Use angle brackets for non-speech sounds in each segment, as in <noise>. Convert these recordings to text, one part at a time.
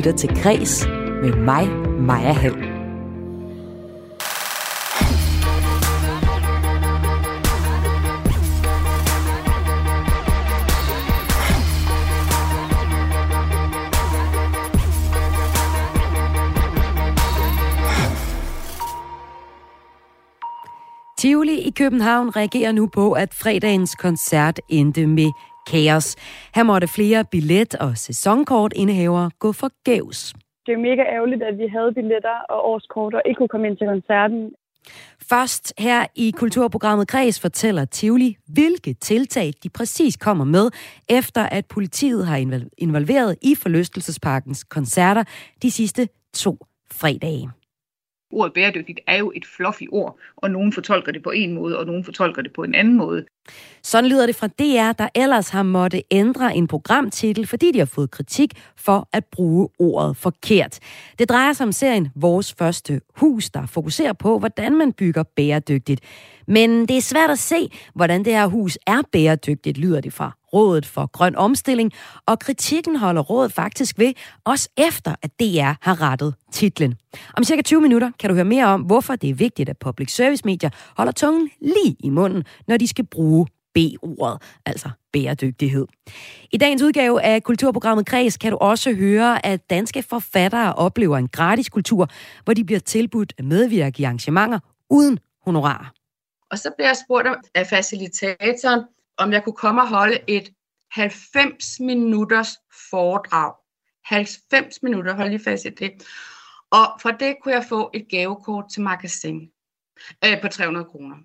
lytter til Græs med mig, Maja Hall. Tivoli i København reagerer nu på, at fredagens koncert endte med kaos. Her måtte flere billet- og sæsonkortindehavere gå forgæves. Det er mega ærgerligt, at vi havde billetter og årskort og ikke kunne komme ind til koncerten. Først her i kulturprogrammet Græs fortæller Tivoli, hvilke tiltag de præcis kommer med, efter at politiet har involveret i forlystelsesparkens koncerter de sidste to fredage. Ordet bæredygtigt er jo et fluffy ord, og nogen fortolker det på en måde, og nogen fortolker det på en anden måde. Sådan lyder det fra DR, der ellers har måtte ændre en programtitel, fordi de har fået kritik for at bruge ordet forkert. Det drejer sig om serien Vores Første Hus, der fokuserer på, hvordan man bygger bæredygtigt. Men det er svært at se, hvordan det her hus er bæredygtigt, lyder det fra Rådet for Grøn Omstilling, og kritikken holder rådet faktisk ved, også efter at DR har rettet titlen. Om cirka 20 minutter kan du høre mere om, hvorfor det er vigtigt, at public service medier holder tungen lige i munden, når de skal bruge B-ordet, altså bæredygtighed. I dagens udgave af kulturprogrammet Kreds kan du også høre, at danske forfattere oplever en gratis kultur, hvor de bliver tilbudt at medvirke i arrangementer uden honorar. Og så bliver jeg spurgt af facilitatoren, om jeg kunne komme og holde et 90 minutters foredrag. 90 minutter, hold lige fast i det. Og for det kunne jeg få et gavekort til magasin øh, på 300 kroner.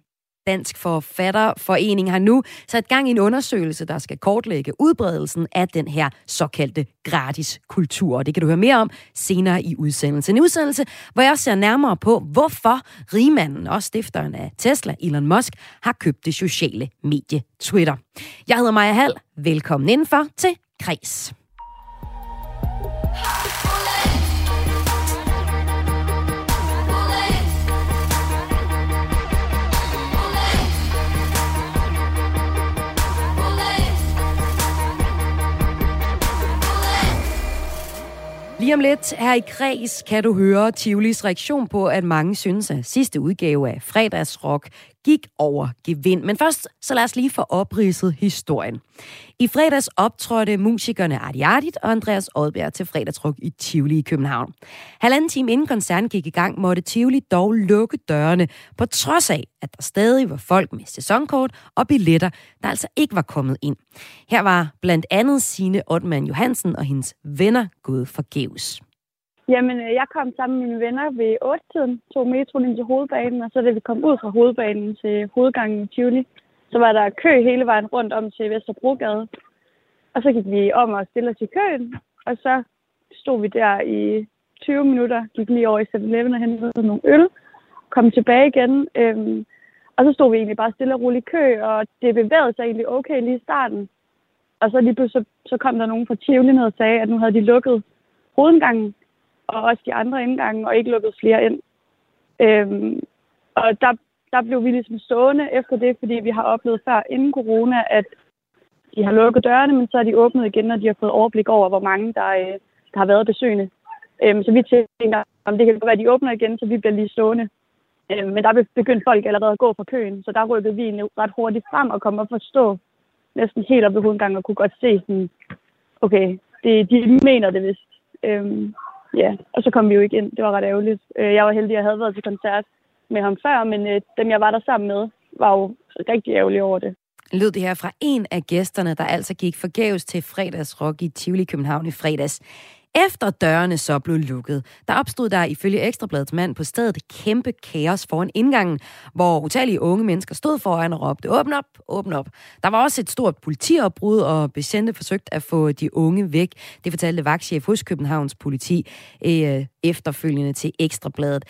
Dansk Forfatterforening har nu sat gang i en undersøgelse, der skal kortlægge udbredelsen af den her såkaldte gratis kultur. Det kan du høre mere om senere i udsendelsen. En udsendelse, hvor jeg ser nærmere på, hvorfor rigmanden og stifteren af Tesla, Elon Musk, har købt det sociale medie Twitter. Jeg hedder Maja Hall. Velkommen indenfor til Kres. Lige om lidt her i Kreds kan du høre Tivolis reaktion på, at mange synes, at sidste udgave af fredagsrock gik over gevind. Men først, så lad os lige få opridset historien. I fredags optrådte musikerne Arti Artit og Andreas Odberg til fredagsruk i Tivoli i København. Halvanden time inden koncerten gik i gang, måtte Tivoli dog lukke dørene, på trods af, at der stadig var folk med sæsonkort og billetter, der altså ikke var kommet ind. Her var blandt andet Sine Ottmann Johansen og hendes venner gået forgæves. Jamen, øh, jeg kom sammen med mine venner ved 8-tiden, tog metroen ind til hovedbanen, og så da vi kom ud fra hovedbanen til hovedgangen i Tivoli, så var der kø hele vejen rundt om til Vesterbrogade. Og så gik vi om og stille os i køen, og så stod vi der i 20 minutter, gik lige over i 7-Eleven og hentede nogle øl, kom tilbage igen, øhm, og så stod vi egentlig bare stille og roligt i kø, og det bevægede sig egentlig okay lige i starten. Og så lige pludselig så kom der nogen fra Tivoli ned og sagde, at nu havde de lukket hovedgangen, og også de andre indgange, og ikke lukket flere ind. Øhm, og der, der blev vi ligesom stående efter det, fordi vi har oplevet før inden corona, at de har lukket dørene, men så er de åbnet igen, når de har fået overblik over, hvor mange der, øh, der har været besøgende. Øhm, så vi tænker, om det kan være, at de åbner igen, så vi bliver lige stående. Øhm, men der begyndte folk allerede at gå fra køen, så der rykkede vi ret hurtigt frem og kom og forstå næsten helt op ved hovedgangen og kunne godt se sådan, okay, det, de mener det vist. Øhm, ja, og så kom vi jo ikke ind. Det var ret ærgerligt. Øh, jeg var heldig, at jeg havde været til koncert med ham før, men øh, dem, jeg var der sammen med, var jo rigtig ærgerlige over det. Lød det her fra en af gæsterne, der altså gik forgæves til fredagsrock i Tivoli København i fredags. Efter dørene så blev lukket, der opstod der ifølge Ekstrabladets mand på stedet kæmpe kaos foran indgangen, hvor utallige unge mennesker stod foran og råbte, åbn op, åbn op. Der var også et stort politiopbrud, og betjente forsøgte at få de unge væk. Det fortalte vagtchef hos Københavns politi øh, efterfølgende til Ekstrabladet.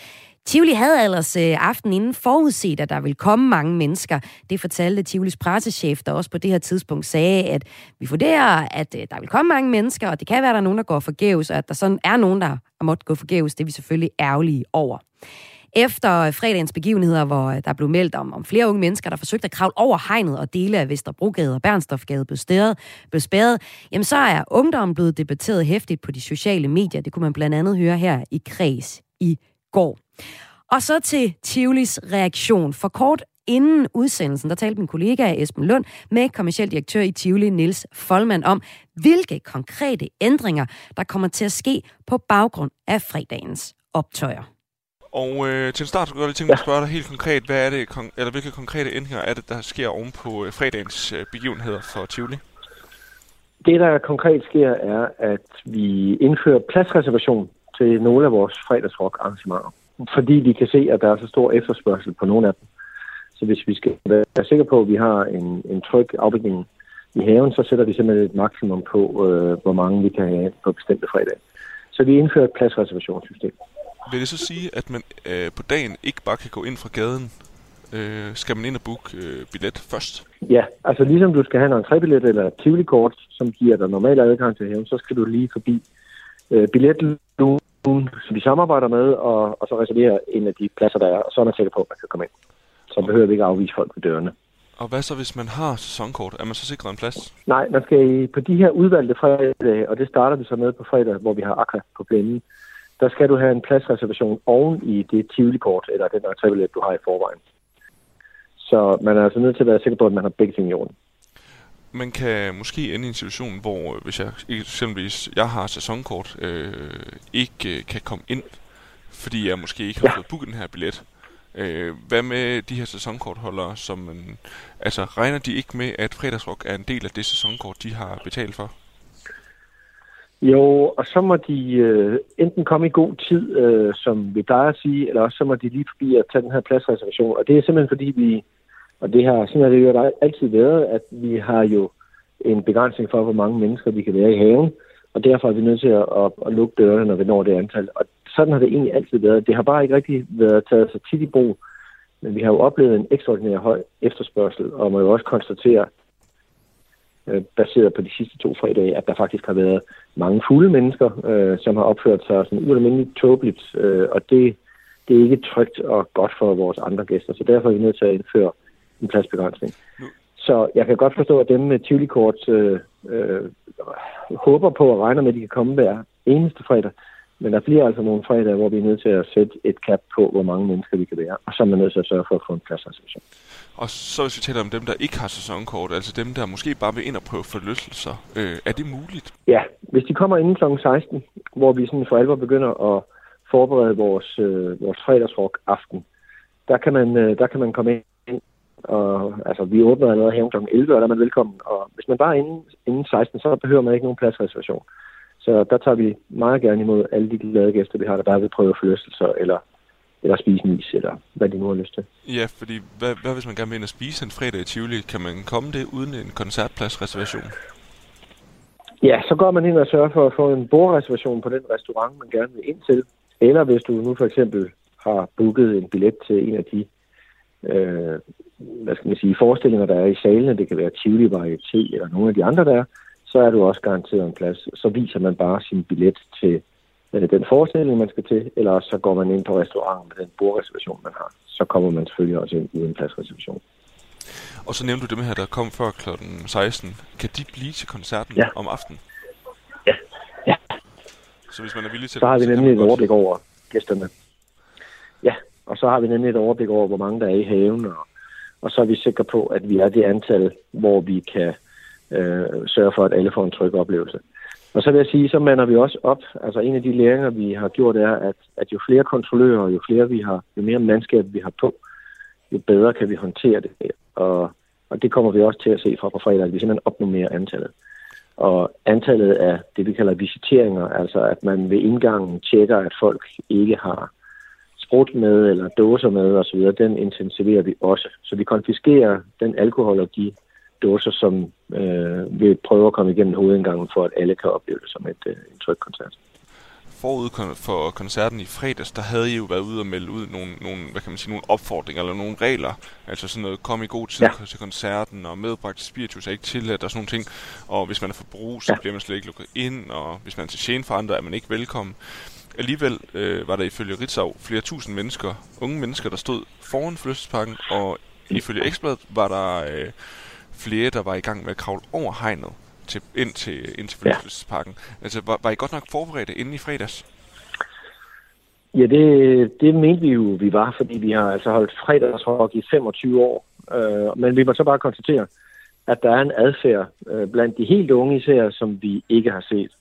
Tivoli havde ellers øh, aftenen inden forudset, at der ville komme mange mennesker. Det fortalte Tivolis pressechef, der også på det her tidspunkt sagde, at vi vurderer, at øh, der vil komme mange mennesker, og det kan være, at der er nogen, der går forgæves, og at der sådan er nogen, der har måttet gå forgæves. Det er vi selvfølgelig ærgerlige over. Efter fredagens begivenheder, hvor øh, der blev meldt om, om flere unge mennesker, der forsøgte at kravle over hegnet, og dele af Vesterbrogade og Bernstofgade blev, stæret, blev spærret, jamen så er ungdommen blevet debatteret hæftigt på de sociale medier. Det kunne man blandt andet høre her i Kreds i går. Og så til Tivolis reaktion. For kort inden udsendelsen, der talte min kollega Esben Lund med kommersiel direktør i Tivoli, Nils Folman, om, hvilke konkrete ændringer, der kommer til at ske på baggrund af fredagens optøjer. Og øh, til en start kunne jeg lige tænke mig at spørge dig helt konkret, hvad er det, kon- eller hvilke konkrete ændringer er det, der sker oven på øh, fredagens øh, begivenheder for Tivoli? Det, der konkret sker, er, at vi indfører pladsreservation til nogle af vores fredagsrock arrangementer. Fordi vi kan se, at der er så stor efterspørgsel på nogle af dem. Så hvis vi skal være sikre på, at vi har en, en tryg afvikling i haven, så sætter vi simpelthen et maksimum på, øh, hvor mange vi kan have på bestemte fredag. Så vi indfører et pladsreservationssystem. Vil det så sige, at man øh, på dagen ikke bare kan gå ind fra gaden? Øh, skal man ind og booke øh, billet først? Ja, altså ligesom du skal have en entrébillet eller et Tivoli-kort, som giver dig normal adgang til haven, så skal du lige forbi øh, billetlugen, som vi samarbejder med, og, og så reservere en af de pladser, der er, og så er man sikker på, at man kan komme ind. Så behøver vi ikke afvise folk ved dørene. Og hvad så, hvis man har sæsonkort? Er man så sikret en plads? Nej, man skal på de her udvalgte fredage, og det starter vi så med på fredag, hvor vi har Aqua på plænen, der skal du have en pladsreservation oven i det Tivoli-kort, eller den entrébillet, du har i forvejen. Så man er altså nødt til at være sikker på, at man har begge ting i orden. Man kan måske ende i en situation, hvor hvis jeg eksempelvis jeg har sæsonkort, øh, ikke kan komme ind, fordi jeg måske ikke har ja. fået booket den her billet. Øh, hvad med de her sæsonkortholdere, som man, altså regner de ikke med, at fredagsrock er en del af det sæsonkort, de har betalt for? Jo, og så må de øh, enten komme i god tid, øh, som vi plejer at sige, eller også så må de lige forbi at tage den her pladsreservation. Og det er simpelthen fordi vi, og det har sådan har det jo altid været, at vi har jo en begrænsning for, hvor mange mennesker vi kan være i haven, og derfor er vi nødt til at, at, at lukke dørene, når vi når det antal. Og sådan har det egentlig altid været. Det har bare ikke rigtig været taget så tit i brug, men vi har jo oplevet en ekstraordinær høj efterspørgsel, og må jo også konstatere, øh, baseret på de sidste to fredage, at der faktisk har været mange fulde mennesker, øh, som har opført sig sådan ualmindeligt tåbeligt, øh, og det, det er ikke trygt og godt for vores andre gæster, så derfor er vi nødt til at indføre en pladsbegrænsning. Nu. Så jeg kan godt forstå, at dem med Tivoli-kort øh, øh, håber på og regner med, at de kan komme hver eneste fredag, men der bliver altså nogle fredage, hvor vi er nødt til at sætte et cap på, hvor mange mennesker vi kan være, og så er man nødt til at sørge for at få en pladsreservation. Og så hvis vi taler om dem, der ikke har sæsonkort, altså dem, der måske bare vil ind og prøve forlystelser, øh, er det muligt? Ja, hvis de kommer inden kl. 16, hvor vi sådan for alvor begynder at forberede vores, øh, vores fredagsrock aften, der kan man, øh, der kan man komme ind. Og, altså, vi åbner allerede her kl. 11, og der er man velkommen. Og hvis man bare er inden, inden 16, så behøver man ikke nogen pladsreservation. Så der tager vi meget gerne imod alle de glade gæster, vi har, der bare vil prøve forlystelser, eller eller spise en is, eller hvad de nu har lyst til. Ja, fordi hvad, hvad hvis man gerne vil ind og spise en fredag i Tivoli? Kan man komme det uden en koncertpladsreservation? Ja, så går man ind og sørger for at få en bordreservation på den restaurant, man gerne vil ind til. Eller hvis du nu for eksempel har booket en billet til en af de øh, hvad skal man sige, forestillinger, der er i salene, det kan være Tivoli Varieté eller nogle af de andre der, så er du også garanteret en plads. Så viser man bare sin billet til øh, den forestilling, man skal til, eller også så går man ind på restauranten med den bordreservation, man har. Så kommer man selvfølgelig også ind uden pladsreservation. Og så nævnte du dem her, der kom før kl. 16. Kan de blive til koncerten ja. om aftenen? Ja. ja. Så hvis man er villig til Så har vi nemlig et overblik over gæsterne. Ja, og så har vi nemlig et overblik over, hvor mange der er i haven, og, og så er vi sikre på, at vi er det antal, hvor vi kan øh, sørge for, at alle får en tryg oplevelse. Og så vil jeg sige, så mander vi også op. Altså en af de læringer, vi har gjort, er, at, at jo flere kontrollører, jo flere vi har, jo mere mandskab vi har på, jo bedre kan vi håndtere det. Og, og det kommer vi også til at se fra på fredag, at vi simpelthen opnummerer antallet. Og antallet af det, vi kalder visiteringer, altså at man ved indgangen tjekker, at folk ikke har sprut med eller dåser med osv., den intensiverer vi også. Så vi konfiskerer den alkohol og de dåser, som øh, vil prøve at komme igennem hovedindgangen, for at alle kan opleve det som et, øh, en tryg koncert. Forud for koncerten i fredags, der havde I jo været ude og melde ud nogle, nogle, hvad kan man sige, nogle opfordringer eller nogle regler. Altså sådan noget, kom i god tid ja. til koncerten, og medbragt spiritus er ikke tilladt, og sådan nogle ting. Og hvis man er for brug, så ja. bliver man slet ikke lukket ind, og hvis man er til tjene for andre, er man ikke velkommen. Alligevel øh, var der ifølge Ritzau flere tusind mennesker, unge mennesker, der stod foran forlystelsesparken, og ifølge Ekstrabladet var der øh, flere, der var i gang med at kravle over hegnet til, ind til, ind til forlystelsesparken. Ja. Altså, var, var I godt nok forberedte inden i fredags? Ja, det, det mente vi jo, vi var, fordi vi har altså holdt fredagsrock i 25 år. Øh, men vi må så bare konstatere, at der er en adfærd øh, blandt de helt unge især, som vi ikke har set.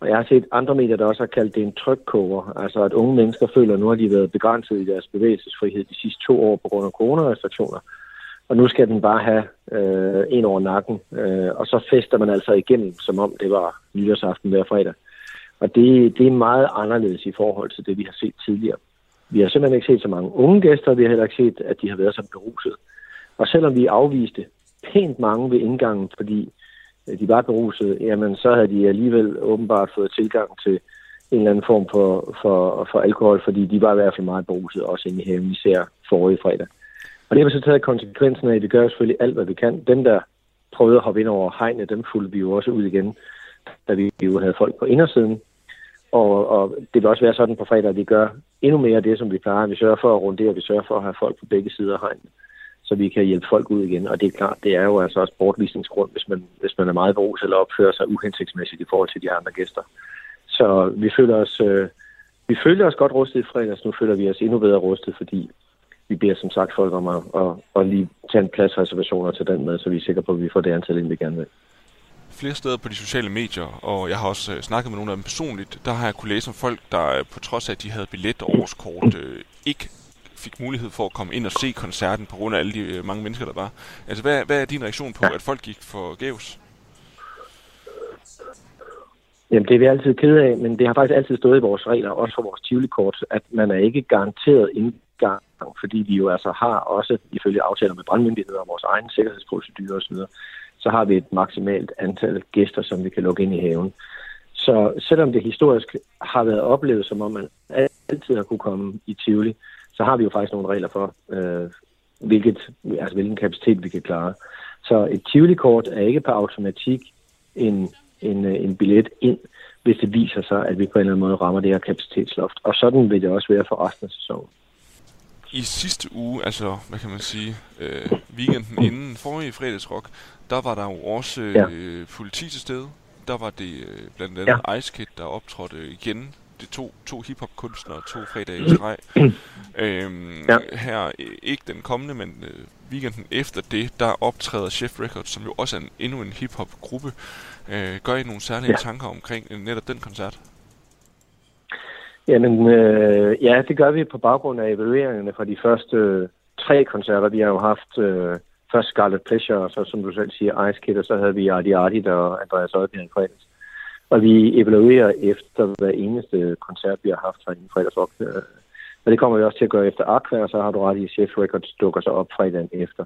Og jeg har set andre medier, der også har kaldt det en trykkoger, Altså at unge mennesker føler, at nu har de været begrænset i deres bevægelsesfrihed de sidste to år på grund af coronarestriktioner. Og nu skal den bare have øh, en over nakken. Øh, og så fester man altså igennem, som om det var nytårsaften hver fredag. Og det, det er meget anderledes i forhold til det, vi har set tidligere. Vi har simpelthen ikke set så mange unge gæster, vi har heller ikke set, at de har været så beruset. Og selvom vi afviste pænt mange ved indgangen, fordi Øh, de var beruset, jamen så havde de alligevel åbenbart fået tilgang til en eller anden form for, for, for alkohol, fordi de var i hvert fald meget beruset, også inde i haven, især forrige fredag. Og det har vi så taget konsekvensen af, vi gør selvfølgelig alt, hvad vi kan. Dem, der prøvede at hoppe ind over hegnet, dem fulgte vi jo også ud igen, da vi jo havde folk på indersiden. Og, og det vil også være sådan på fredag, at vi gør endnu mere af det, som vi plejer. Vi sørger for at rundere, vi sørger for at have folk på begge sider af hegnet så vi kan hjælpe folk ud igen. Og det er klart, det er jo altså også bortvisningsgrund, hvis man, hvis man er meget berus eller opfører sig uhensigtsmæssigt i forhold til de andre gæster. Så vi føler os, øh, vi føler os godt rustet i fredags, altså, nu føler vi os endnu bedre rustet, fordi vi beder som sagt folk om at, at, at lige tage en pladsreservationer til den med, så vi er sikre på, at vi får det antal ind, vi gerne vil flere steder på de sociale medier, og jeg har også øh, snakket med nogle af dem personligt, der har jeg kunne læse om folk, der øh, på trods af, at de havde billet og årskort, øh, ikke fik mulighed for at komme ind og se koncerten på grund af alle de øh, mange mennesker, der var. Altså, hvad, hvad er din reaktion på, at folk gik for gævs? Jamen, det er vi altid ked af, men det har faktisk altid stået i vores regler, også for vores Tivoli-kort, at man er ikke garanteret indgang, fordi vi jo altså har også, ifølge aftaler med brandmyndigheder og vores egen sikkerhedsprocedurer osv., så har vi et maksimalt antal gæster, som vi kan lukke ind i haven. Så selvom det historisk har været oplevet, som om man altid har kunne komme i Tivoli, så har vi jo faktisk nogle regler for, øh, hvilket, altså, hvilken kapacitet vi kan klare. Så et Tivoli-kort er ikke på automatik en, en, øh, en billet ind, hvis det viser sig, at vi på en eller anden måde rammer det her kapacitetsloft. Og sådan vil det også være for resten af sæsonen. I sidste uge, altså hvad kan man sige, øh, weekenden inden forrige fredagsrock, der var der jo også øh, ja. politi til stede. Der var det øh, blandt andet ja. Ice Kid, der optrådte igen det to, to hiphop-kunstnere to fredage i streg. <clears throat> øhm, ja. Her, ikke den kommende, men øh, weekenden efter det, der optræder Chef Records, som jo også er en, endnu en hiphop-gruppe. Øh, gør I nogle særlige ja. tanker omkring øh, netop den koncert? Jamen, øh, ja, det gør vi på baggrund af evalueringerne fra de første øh, tre koncerter. Vi har jo haft øh, først Scarlet Pleasure, og så som du selv siger, Ice Kid, og så havde vi Artie Artie og Andreas Oddbjerg i fredags. Og vi evaluerer efter hver eneste koncert, vi har haft fra inden fredags op. Øh, og det kommer vi også til at gøre efter Aqua, og så har du ret i, at Chef Records dukker sig op fredagen efter.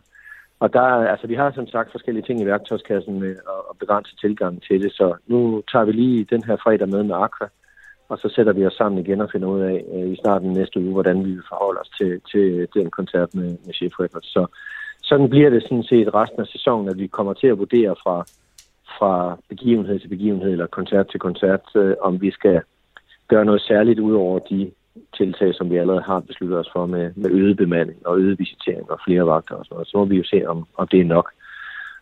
Og der, altså, vi har som sagt forskellige ting i værktøjskassen med at begrænse tilgangen til det, så nu tager vi lige den her fredag med med Aqua, og så sætter vi os sammen igen og finder ud af øh, i starten næste uge, hvordan vi forholder os til, til den koncert med, med Chef Records. Så sådan bliver det sådan set resten af sæsonen, at vi kommer til at vurdere fra fra begivenhed til begivenhed eller koncert til koncert, øh, om vi skal gøre noget særligt ud over de tiltag, som vi allerede har besluttet os for med, med øget bemanding og øget visitering og flere vagter og sådan noget. Så må vi jo se, om, om det er nok.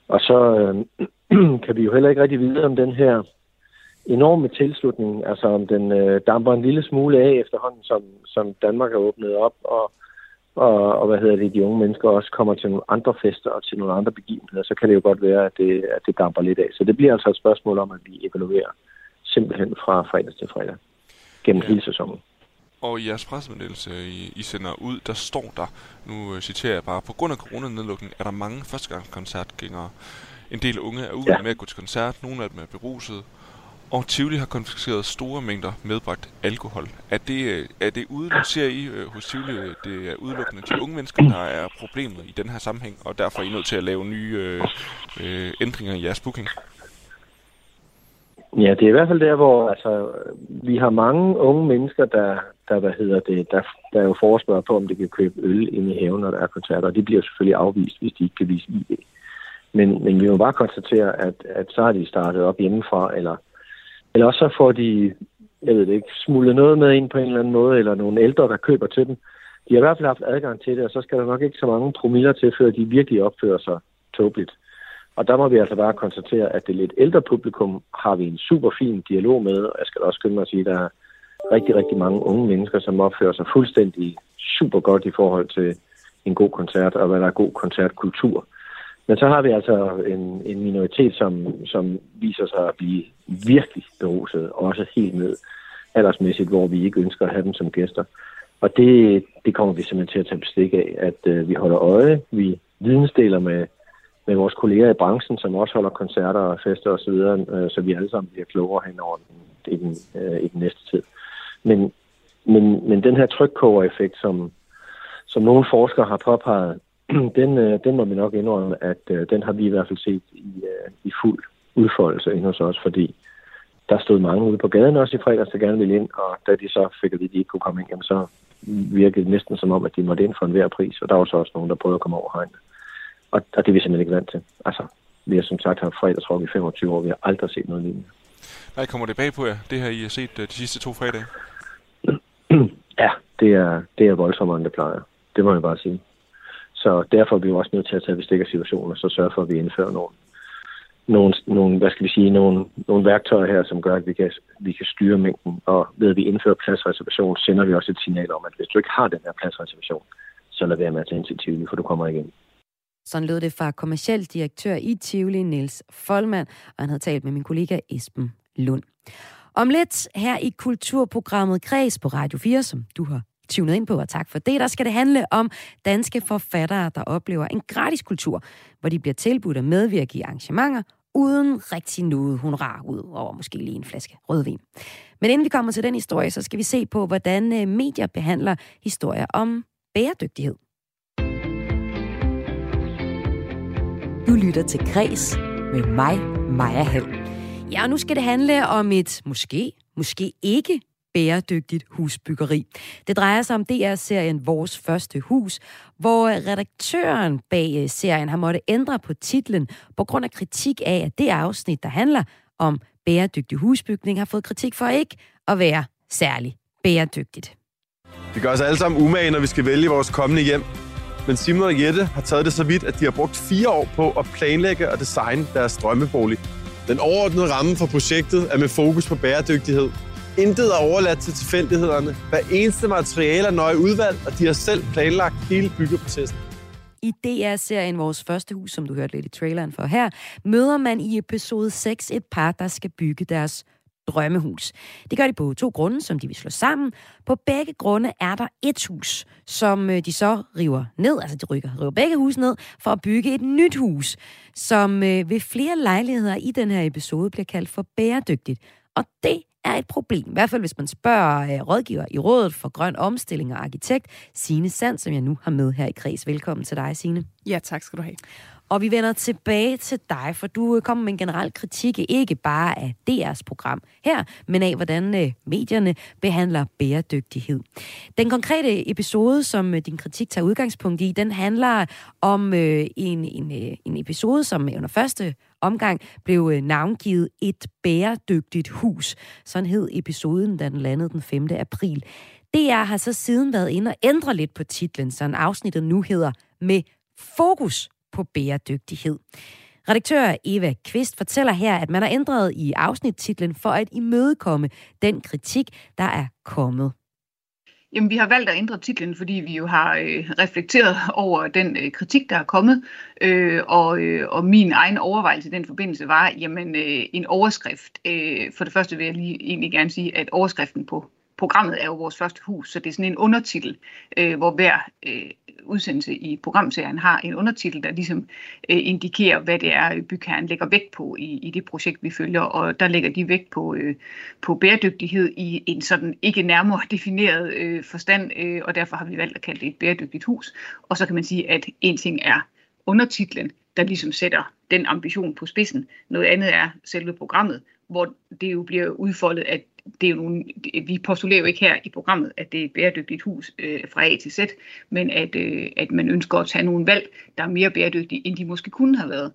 Og så øh, <clears throat> kan vi jo heller ikke rigtig vide, om den her enorme tilslutning, altså om den øh, damper en lille smule af efterhånden, som, som Danmark har åbnet op, og og, og hvad hedder det, de unge mennesker også kommer til nogle andre fester og til nogle andre begivenheder, så kan det jo godt være, at det, at det damper lidt af. Så det bliver altså et spørgsmål om, at vi evaluerer simpelthen fra fredag til fredag gennem ja. hele sæsonen. Og i jeres pressemeddelelse, I, I sender ud, der står der, nu øh, citerer jeg bare, på grund af coronanedlukningen er der mange førstegangskoncertgængere. En del unge er ude ja. med at gå til koncert, nogle af dem er beruset, og Tivoli har konfiskeret store mængder medbragt alkohol. Er det, øh, er det udelukkende, ser I øh, hos Tivoli, øh, det er udelukkende de unge mennesker, der er problemet i den her sammenhæng, og derfor er I nødt til at lave nye øh, øh, ændringer i jeres booking? Ja, det er i hvert fald der, hvor altså, vi har mange unge mennesker, der, der, hvad hedder det, der, der jo forespørger på, om de kan købe øl ind i haven, når der er koncerter, og de bliver selvfølgelig afvist, hvis de ikke kan vise ID. Men, men vi må bare konstatere, at, at så har de startet op hjemmefra, eller eller også så får de jeg ved det ikke, smule noget med ind på en eller anden måde, eller nogle ældre, der køber til dem. De har i hvert fald haft adgang til det, og så skal der nok ikke så mange promiller til, før de virkelig opfører sig tåbeligt. Og der må vi altså bare konstatere, at det lidt ældre publikum har vi en super fin dialog med, og jeg skal også skynde mig at sige, at der er rigtig, rigtig mange unge mennesker, som opfører sig fuldstændig super godt i forhold til en god koncert, og hvad der er god koncertkultur. Men så har vi altså en, en minoritet, som, som viser sig at blive virkelig beruset, også helt ned aldersmæssigt, hvor vi ikke ønsker at have dem som gæster. Og det, det kommer vi simpelthen til at tage bestik af, at øh, vi holder øje, vi vidensdeler med, med vores kolleger i branchen, som også holder koncerter og fester osv., øh, så vi alle sammen bliver klogere hen over den, i, den, øh, i den næste tid. Men, men, men den her trykkoger-effekt, som, som nogle forskere har påpeget, <clears throat> den, øh, den må vi nok indrømme, at øh, den har vi i hvert fald set i, øh, i fuld udfoldelse ind hos os, fordi der stod mange ude på gaden også i fredags, der gerne ville ind, og da de så fik at vide, at de ikke kunne komme ind, jamen så virkede det næsten som om, at de måtte ind for enhver pris, og der var så også nogen, der prøvede at komme over hegnet. Og, og det er vi simpelthen ikke vant til. Altså, vi har som sagt haft fredagsrock i 25 år, vi har aldrig set noget lignende. Nej, kommer det bag på jer, det her I har set de sidste to fredage? <clears throat> ja, det er, det er voldsommere, end det plejer. Det må jeg bare sige. Så derfor er vi jo også nødt til at tage bestik af situationen, og så sørge for, at vi indfører nogle, nogle, nogle, hvad skal vi sige, nogle, nogle værktøjer her, som gør, at vi kan, vi kan styre mængden. Og ved at vi indfører pladsreservation, sender vi også et signal om, at hvis du ikke har den her pladsreservation, så lad være med at tage initiativ, til for du kommer igen. Sådan lød det fra kommersiel direktør i Tivoli, Niels Folman, og han havde talt med min kollega Esben Lund. Om lidt her i kulturprogrammet Kreds på Radio 4, som du har tunet ind på, og tak for det. Der skal det handle om danske forfattere, der oplever en gratis kultur, hvor de bliver tilbudt at medvirke i arrangementer, uden rigtig noget honorar ud over måske lige en flaske rødvin. Men inden vi kommer til den historie, så skal vi se på, hvordan øh, medier behandler historier om bæredygtighed. Du lytter til Græs med mig, Maja Hall. Ja, nu skal det handle om et måske, måske ikke bæredygtigt husbyggeri. Det drejer sig om DR-serien Vores Første Hus, hvor redaktøren bag øh, serien har måttet ændre på titlen på grund af kritik af, at det afsnit, der handler om bæredygtig husbygning, har fået kritik for ikke at være særlig bæredygtigt. Vi gør os alle sammen umage, når vi skal vælge vores kommende hjem. Men Simon og Jette har taget det så vidt, at de har brugt fire år på at planlægge og designe deres drømmebolig. Den overordnede ramme for projektet er med fokus på bæredygtighed – Intet er overladt til tilfældighederne. Hver eneste materiale er nøje udvalgt, og de har selv planlagt hele byggeprocessen. I DR-serien Vores Første Hus, som du hørte lidt i traileren for her, møder man i episode 6 et par, der skal bygge deres drømmehus. Det gør de på to grunde, som de vil slå sammen. På begge grunde er der et hus, som øh, de så river ned, altså de rykker, river begge hus ned, for at bygge et nyt hus, som øh, ved flere lejligheder i den her episode bliver kaldt for bæredygtigt. Og det er et problem. I hvert fald, hvis man spørger øh, rådgiver i Rådet for Grøn Omstilling og arkitekt Signe Sand, som jeg nu har med her i kreds. Velkommen til dig, Signe. Ja, tak skal du have. Og vi vender tilbage til dig, for du kommer med en generel kritik, ikke bare af DR's program her, men af, hvordan øh, medierne behandler bæredygtighed. Den konkrete episode, som øh, din kritik tager udgangspunkt i, den handler om øh, en, en, en episode, som under første omgang blev øh, navngivet Et bæredygtigt hus. Sådan hed episoden, da den landede den 5. april. DR har så siden været inde og ændre lidt på titlen, så afsnittet nu hedder Med fokus på bæredygtighed. Redaktør Eva Kvist fortæller her, at man har ændret i afsnittitlen for at imødekomme den kritik, der er kommet. Jamen, vi har valgt at ændre titlen, fordi vi jo har øh, reflekteret over den øh, kritik, der er kommet, øh, og, øh, og min egen overvejelse i den forbindelse var, jamen, øh, en overskrift. Øh, for det første vil jeg lige egentlig gerne sige, at overskriften på programmet er jo vores første hus, så det er sådan en undertitel, øh, hvor hver øh, udsendelse i programserien har en undertitel, der ligesom øh, indikerer, hvad det er, bygherren lægger vægt på i, i det projekt, vi følger. Og der lægger de vægt på, øh, på bæredygtighed i en sådan ikke nærmere <laughs> defineret øh, forstand, øh, og derfor har vi valgt at kalde det et bæredygtigt hus. Og så kan man sige, at en ting er undertitlen, der ligesom sætter den ambition på spidsen. Noget andet er selve programmet, hvor det jo bliver udfoldet, at det er jo vi postulerer jo ikke her i programmet, at det er et bæredygtigt hus øh, fra A til Z, men at, øh, at man ønsker at tage nogle valg, der er mere bæredygtige, end de måske kunne have været.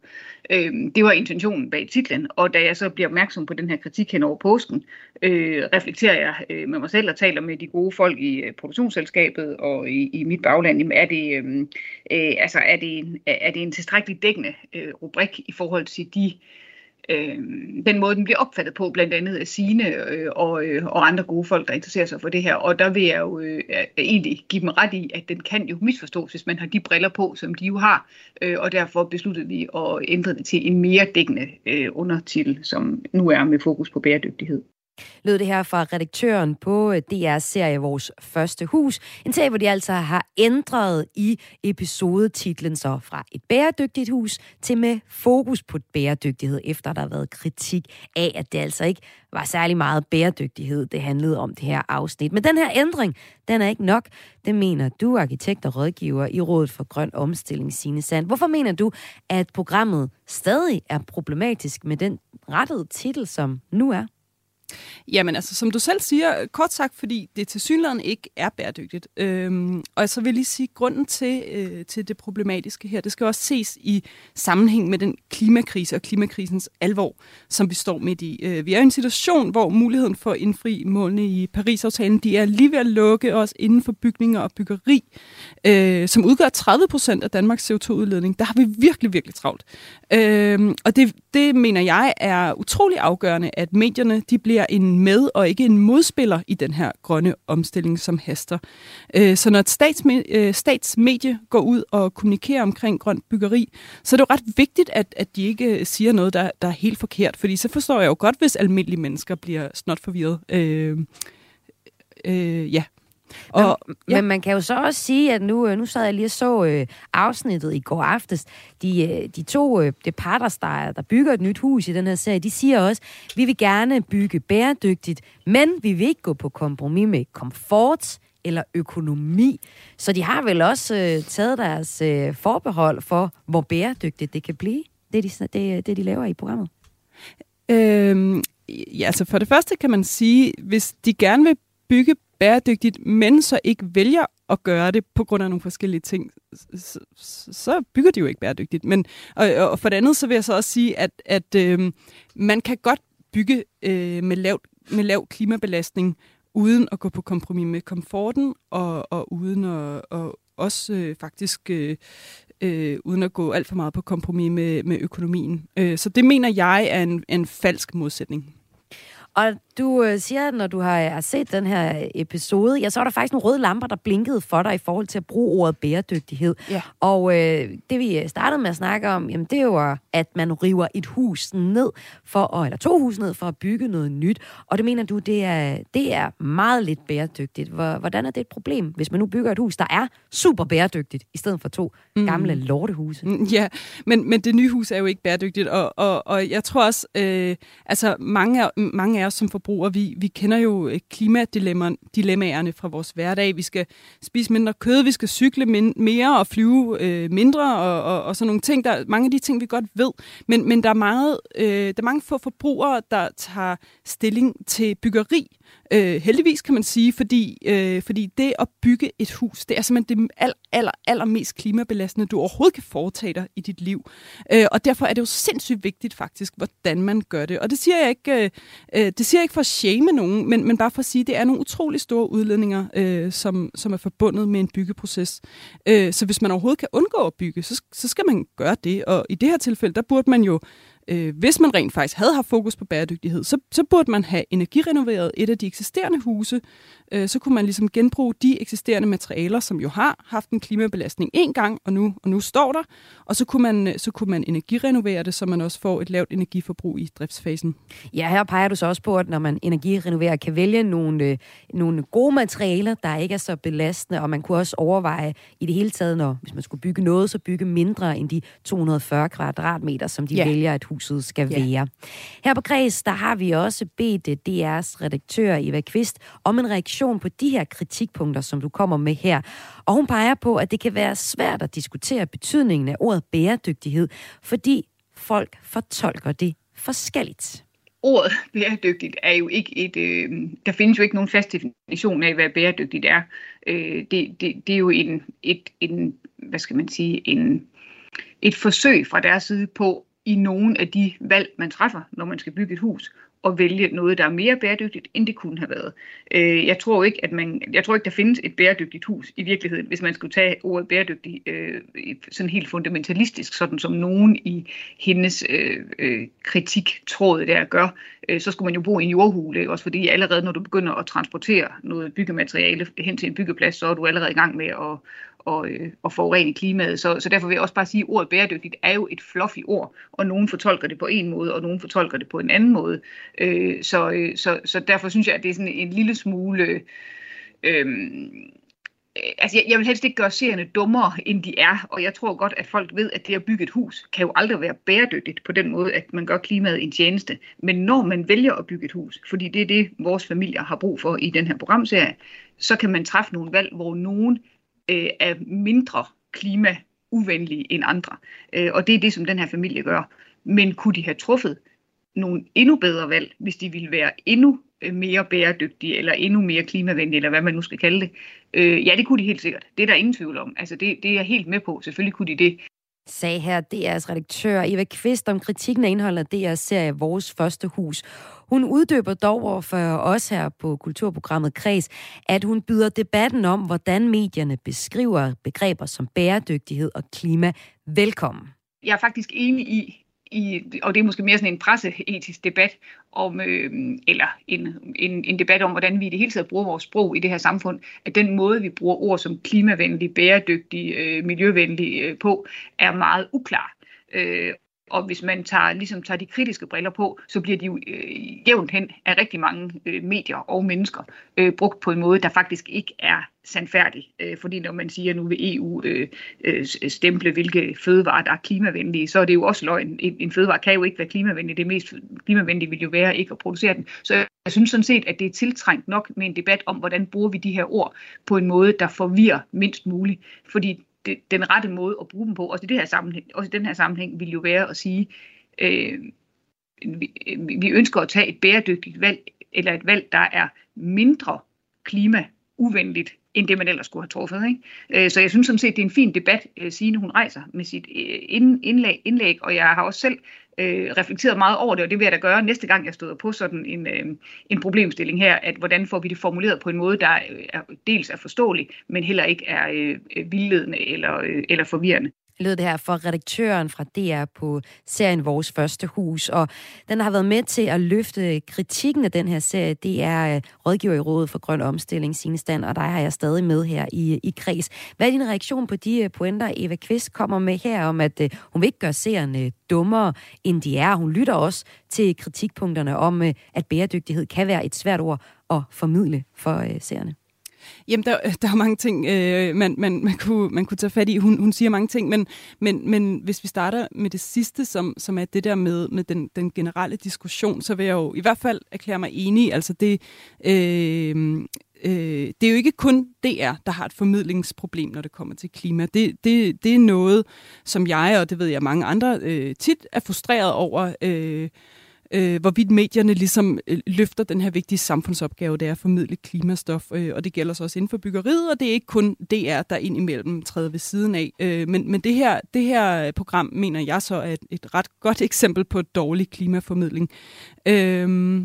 Øh, det var intentionen bag titlen, og da jeg så bliver opmærksom på den her kritik hen over påsken, øh, reflekterer jeg øh, med mig selv og taler med de gode folk i øh, produktionsselskabet og i, i mit bagland, jamen er det, øh, øh, altså er det, en, er det en tilstrækkelig dækkende øh, rubrik i forhold til de øh, øh, den måde, den bliver opfattet på, blandt andet af sine øh, og, øh, og andre gode folk, der interesserer sig for det her. Og der vil jeg jo øh, egentlig give dem ret i, at den kan jo misforstås, hvis man har de briller på, som de jo har. Øh, og derfor besluttede vi at ændre det til en mere dækkende øh, undertitel, som nu er med fokus på bæredygtighed lød det her fra redaktøren på øh, DR's serie Vores Første Hus. En serie, hvor de altså har ændret i episodetitlen så fra et bæredygtigt hus til med fokus på bæredygtighed, efter der har været kritik af, at det altså ikke var særlig meget bæredygtighed, det handlede om det her afsnit. Men den her ændring, den er ikke nok. Det mener du, arkitekt og rådgiver i Rådet for Grøn Omstilling, Signe Sand. Hvorfor mener du, at programmet stadig er problematisk med den rettede titel, som nu er? Jamen altså, som du selv siger, kort sagt, fordi det til synligheden ikke er bæredygtigt. Øhm, og så vil jeg lige sige, grunden til, øh, til det problematiske her, det skal også ses i sammenhæng med den klimakrise og klimakrisens alvor, som vi står midt i. Øh, vi er i en situation, hvor muligheden for at indfri målene i Paris-aftalen, de er lige ved at lukke os inden for bygninger og byggeri, øh, som udgør 30 procent af Danmarks CO2-udledning. Der har vi virkelig, virkelig travlt. Øh, og det, det mener jeg er utrolig afgørende, at medierne de bliver bliver en med- og ikke en modspiller i den her grønne omstilling, som haster. Øh, så når et statsme- øh, statsmedie går ud og kommunikerer omkring grønt byggeri, så er det jo ret vigtigt, at, at de ikke øh, siger noget, der, der er helt forkert, fordi så forstår jeg jo godt, hvis almindelige mennesker bliver snot forvirret. Øh, øh, ja. Og, men, ja. men man kan jo så også sige, at nu, øh, nu sad jeg lige og så øh, afsnittet i går aftes. De, øh, de to øh, det parters, der, der bygger et nyt hus i den her serie, de siger også, vi vil gerne bygge bæredygtigt, men vi vil ikke gå på kompromis med komfort eller økonomi. Så de har vel også øh, taget deres øh, forbehold for, hvor bæredygtigt det kan blive, det de, det, det de laver i programmet. Øhm, ja, altså for det første kan man sige, hvis de gerne vil bygge bæredygtigt, men så ikke vælger at gøre det på grund af nogle forskellige ting, så, så bygger de jo ikke bæredygtigt. Men, og, og for det andet, så vil jeg så også sige, at, at øh, man kan godt bygge øh, med, lav, med lav klimabelastning, uden at gå på kompromis med komforten, og, og uden at og også øh, faktisk øh, øh, uden at gå alt for meget på kompromis med, med økonomien. Øh, så det mener jeg er en, en falsk modsætning. Og du øh, siger, at når du har, har set den her episode, ja, så er der faktisk nogle røde lamper, der blinkede for dig i forhold til at bruge ordet bæredygtighed. Ja. Og øh, det vi startede med at snakke om, jamen, det er jo, at man river et hus ned, for, eller to hus ned, for at bygge noget nyt. Og det mener du, det er, det er meget lidt bæredygtigt. Hvordan er det et problem, hvis man nu bygger et hus, der er super bæredygtigt, i stedet for to mm. gamle lortehuse? Mm, ja, men, men det nye hus er jo ikke bæredygtigt, og, og, og jeg tror også, øh, altså mange af, mange af os som forbruger. vi, vi kender jo øh, klimadilemmaerne fra vores hverdag. Vi skal spise mindre kød, vi skal cykle min, mere og flyve øh, mindre, og, og, og sådan nogle ting. Der mange af de ting, vi godt ved. Men, men der, er meget, øh, der er mange få forbrugere, der tager stilling til byggeri. Øh, heldigvis kan man sige, fordi, øh, fordi det at bygge et hus, det er simpelthen det aller, aller, aller mest klimabelastende, du overhovedet kan foretage dig i dit liv. Øh, og derfor er det jo sindssygt vigtigt faktisk, hvordan man gør det. Og det siger jeg ikke, øh, øh det siger jeg ikke for at shame nogen, men, men bare for at sige, at det er nogle utrolig store udledninger, øh, som, som er forbundet med en byggeproces. Øh, så hvis man overhovedet kan undgå at bygge, så, så skal man gøre det. Og i det her tilfælde, der burde man jo øh, hvis man rent faktisk havde haft fokus på bæredygtighed, så, så burde man have energirenoveret et af de eksisterende huse. Øh, så kunne man ligesom genbruge de eksisterende materialer, som jo har haft en klimabelastning en gang, og nu, og nu står der. Og så kunne, man, så kunne man energirenovere det, så man også får et lavt energiforbrug i driftsfasen. Ja, her peger du så også på, at når man energirenoverer, kan vælge nogle, øh, nogle gode materialer, der ikke er så belastende, og man kunne også overveje i det hele taget, når hvis man skulle bygge noget, så bygge mindre end de 240 kvadratmeter, som de ja. vælger at huset skal ja. være. Her på Græs, der har vi også bedt øh, DR's redaktør Eva Kvist om en reaktion på de her kritikpunkter, som du kommer med her. Og hun peger på, at det kan være svært at diskutere betydningen af ordet bæredygtighed, fordi folk fortolker det forskelligt ordet bæredygtigt er jo ikke et, øh, der findes jo ikke nogen fast definition af, hvad bæredygtigt er. Øh, det, det, det er jo en, et, en, hvad skal man sige, en, et forsøg fra deres side på i nogle af de valg, man træffer, når man skal bygge et hus, og vælge noget, der er mere bæredygtigt, end det kunne have været. Øh, jeg tror ikke, at man, jeg tror ikke, der findes et bæredygtigt hus i virkeligheden, hvis man skulle tage ordet bæredygtig øh, sådan helt fundamentalistisk, sådan som nogen i hendes øh, øh, kritiktråd der gør, øh, så skulle man jo bo i en jordhule, også fordi allerede når du begynder at transportere noget byggemateriale hen til en byggeplads, så er du allerede i gang med at, og, øh, og forurene klimaet. Så, så derfor vil jeg også bare sige, at ordet bæredygtigt er jo et fluffy ord, og nogen fortolker det på en måde, og nogen fortolker det på en anden måde. Øh, så, øh, så, så derfor synes jeg, at det er sådan en lille smule... Øh, altså jeg, jeg vil helst ikke gøre serierne dummere, end de er, og jeg tror godt, at folk ved, at det at bygge et hus kan jo aldrig være bæredygtigt på den måde, at man gør klimaet en tjeneste. Men når man vælger at bygge et hus, fordi det er det, vores familier har brug for i den her programserie, så kan man træffe nogle valg, hvor nogen øh, er mindre klimauvenlige end andre. Øh, og det er det, som den her familie gør. Men kunne de have truffet nogle endnu bedre valg, hvis de ville være endnu øh, mere bæredygtige, eller endnu mere klimavenlige, eller hvad man nu skal kalde det. Øh, ja, det kunne de helt sikkert. Det er der ingen tvivl om. Altså, det, det er jeg helt med på. Selvfølgelig kunne de det. Sagde her DR's redaktør Eva Kvist om kritikken af indholdet af DR's serie Vores Første Hus. Hun uddyber dog over for os her på kulturprogrammet Kreds, at hun byder debatten om, hvordan medierne beskriver begreber som bæredygtighed og klima velkommen. Jeg er faktisk enig i, i, og det er måske mere sådan en presseetisk debat, om, øh, eller en, en, en debat om, hvordan vi i det hele taget bruger vores sprog i det her samfund, at den måde, vi bruger ord som klimavenlig, bæredygtig, øh, miljøvenlig øh, på, er meget uklar. Øh, og hvis man tager, ligesom tager de kritiske briller på, så bliver de jo øh, jævnt hen af rigtig mange øh, medier og mennesker øh, brugt på en måde, der faktisk ikke er sandfærdig. Øh, fordi når man siger, at nu vil EU øh, øh, stemple, hvilke fødevarer, der er klimavenlige, så er det jo også løgn. En, en fødevare kan jo ikke være klimavenlig. Det mest klimavenlige vil jo være ikke at producere den. Så jeg synes sådan set, at det er tiltrængt nok med en debat om, hvordan bruger vi de her ord på en måde, der forvirrer mindst muligt. Fordi det, den rette måde at bruge dem på, også i, det her sammenhæng, også i den her sammenhæng, vil jo være at sige, øh, vi, øh, vi ønsker at tage et bæredygtigt valg, eller et valg, der er mindre klimauvenligt, end det man ellers skulle have truffet. Ikke? Øh, så jeg synes sådan set, det er en fin debat, øh, Signe hun rejser med sit øh, indlæg, indlæg, og jeg har også selv øh, reflekteret meget over det, og det vil jeg da gøre næste gang, jeg støder på sådan en, øh, en problemstilling her, at hvordan får vi det formuleret på en måde, der er, dels er forståelig, men heller ikke er øh, vildledende eller, øh, eller forvirrende lød det her for redaktøren fra DR på serien Vores Første Hus, og den har været med til at løfte kritikken af den her serie. Det er øh, rådgiver i Rådet for Grøn Omstilling, Signe Stand, og dig har jeg stadig med her i, i kreds. Hvad er din reaktion på de øh, pointer, Eva Kvist kommer med her om, at øh, hun vil ikke gøre seerne dummere, end de er. Hun lytter også til kritikpunkterne om, at bæredygtighed kan være et svært ord at formidle for seerne. Jamen, der, der er mange ting, øh, man, man, man, kunne, man kunne tage fat i. Hun, hun siger mange ting, men, men, men hvis vi starter med det sidste, som, som er det der med, med den, den generelle diskussion, så vil jeg jo i hvert fald erklære mig enig. Altså det, øh, øh, det er jo ikke kun DR, der har et formidlingsproblem, når det kommer til klima. Det, det, det er noget, som jeg, og det ved jeg mange andre, øh, tit er frustreret over. Øh, øh, hvorvidt medierne ligesom øh, løfter den her vigtige samfundsopgave, det er at formidle klimastof, øh, og det gælder så også inden for byggeriet, og det er ikke kun DR, der indimellem træder ved siden af. Øh, men men det, her, det her program, mener jeg så, er et, et ret godt eksempel på dårlig klimaformidling. Øh,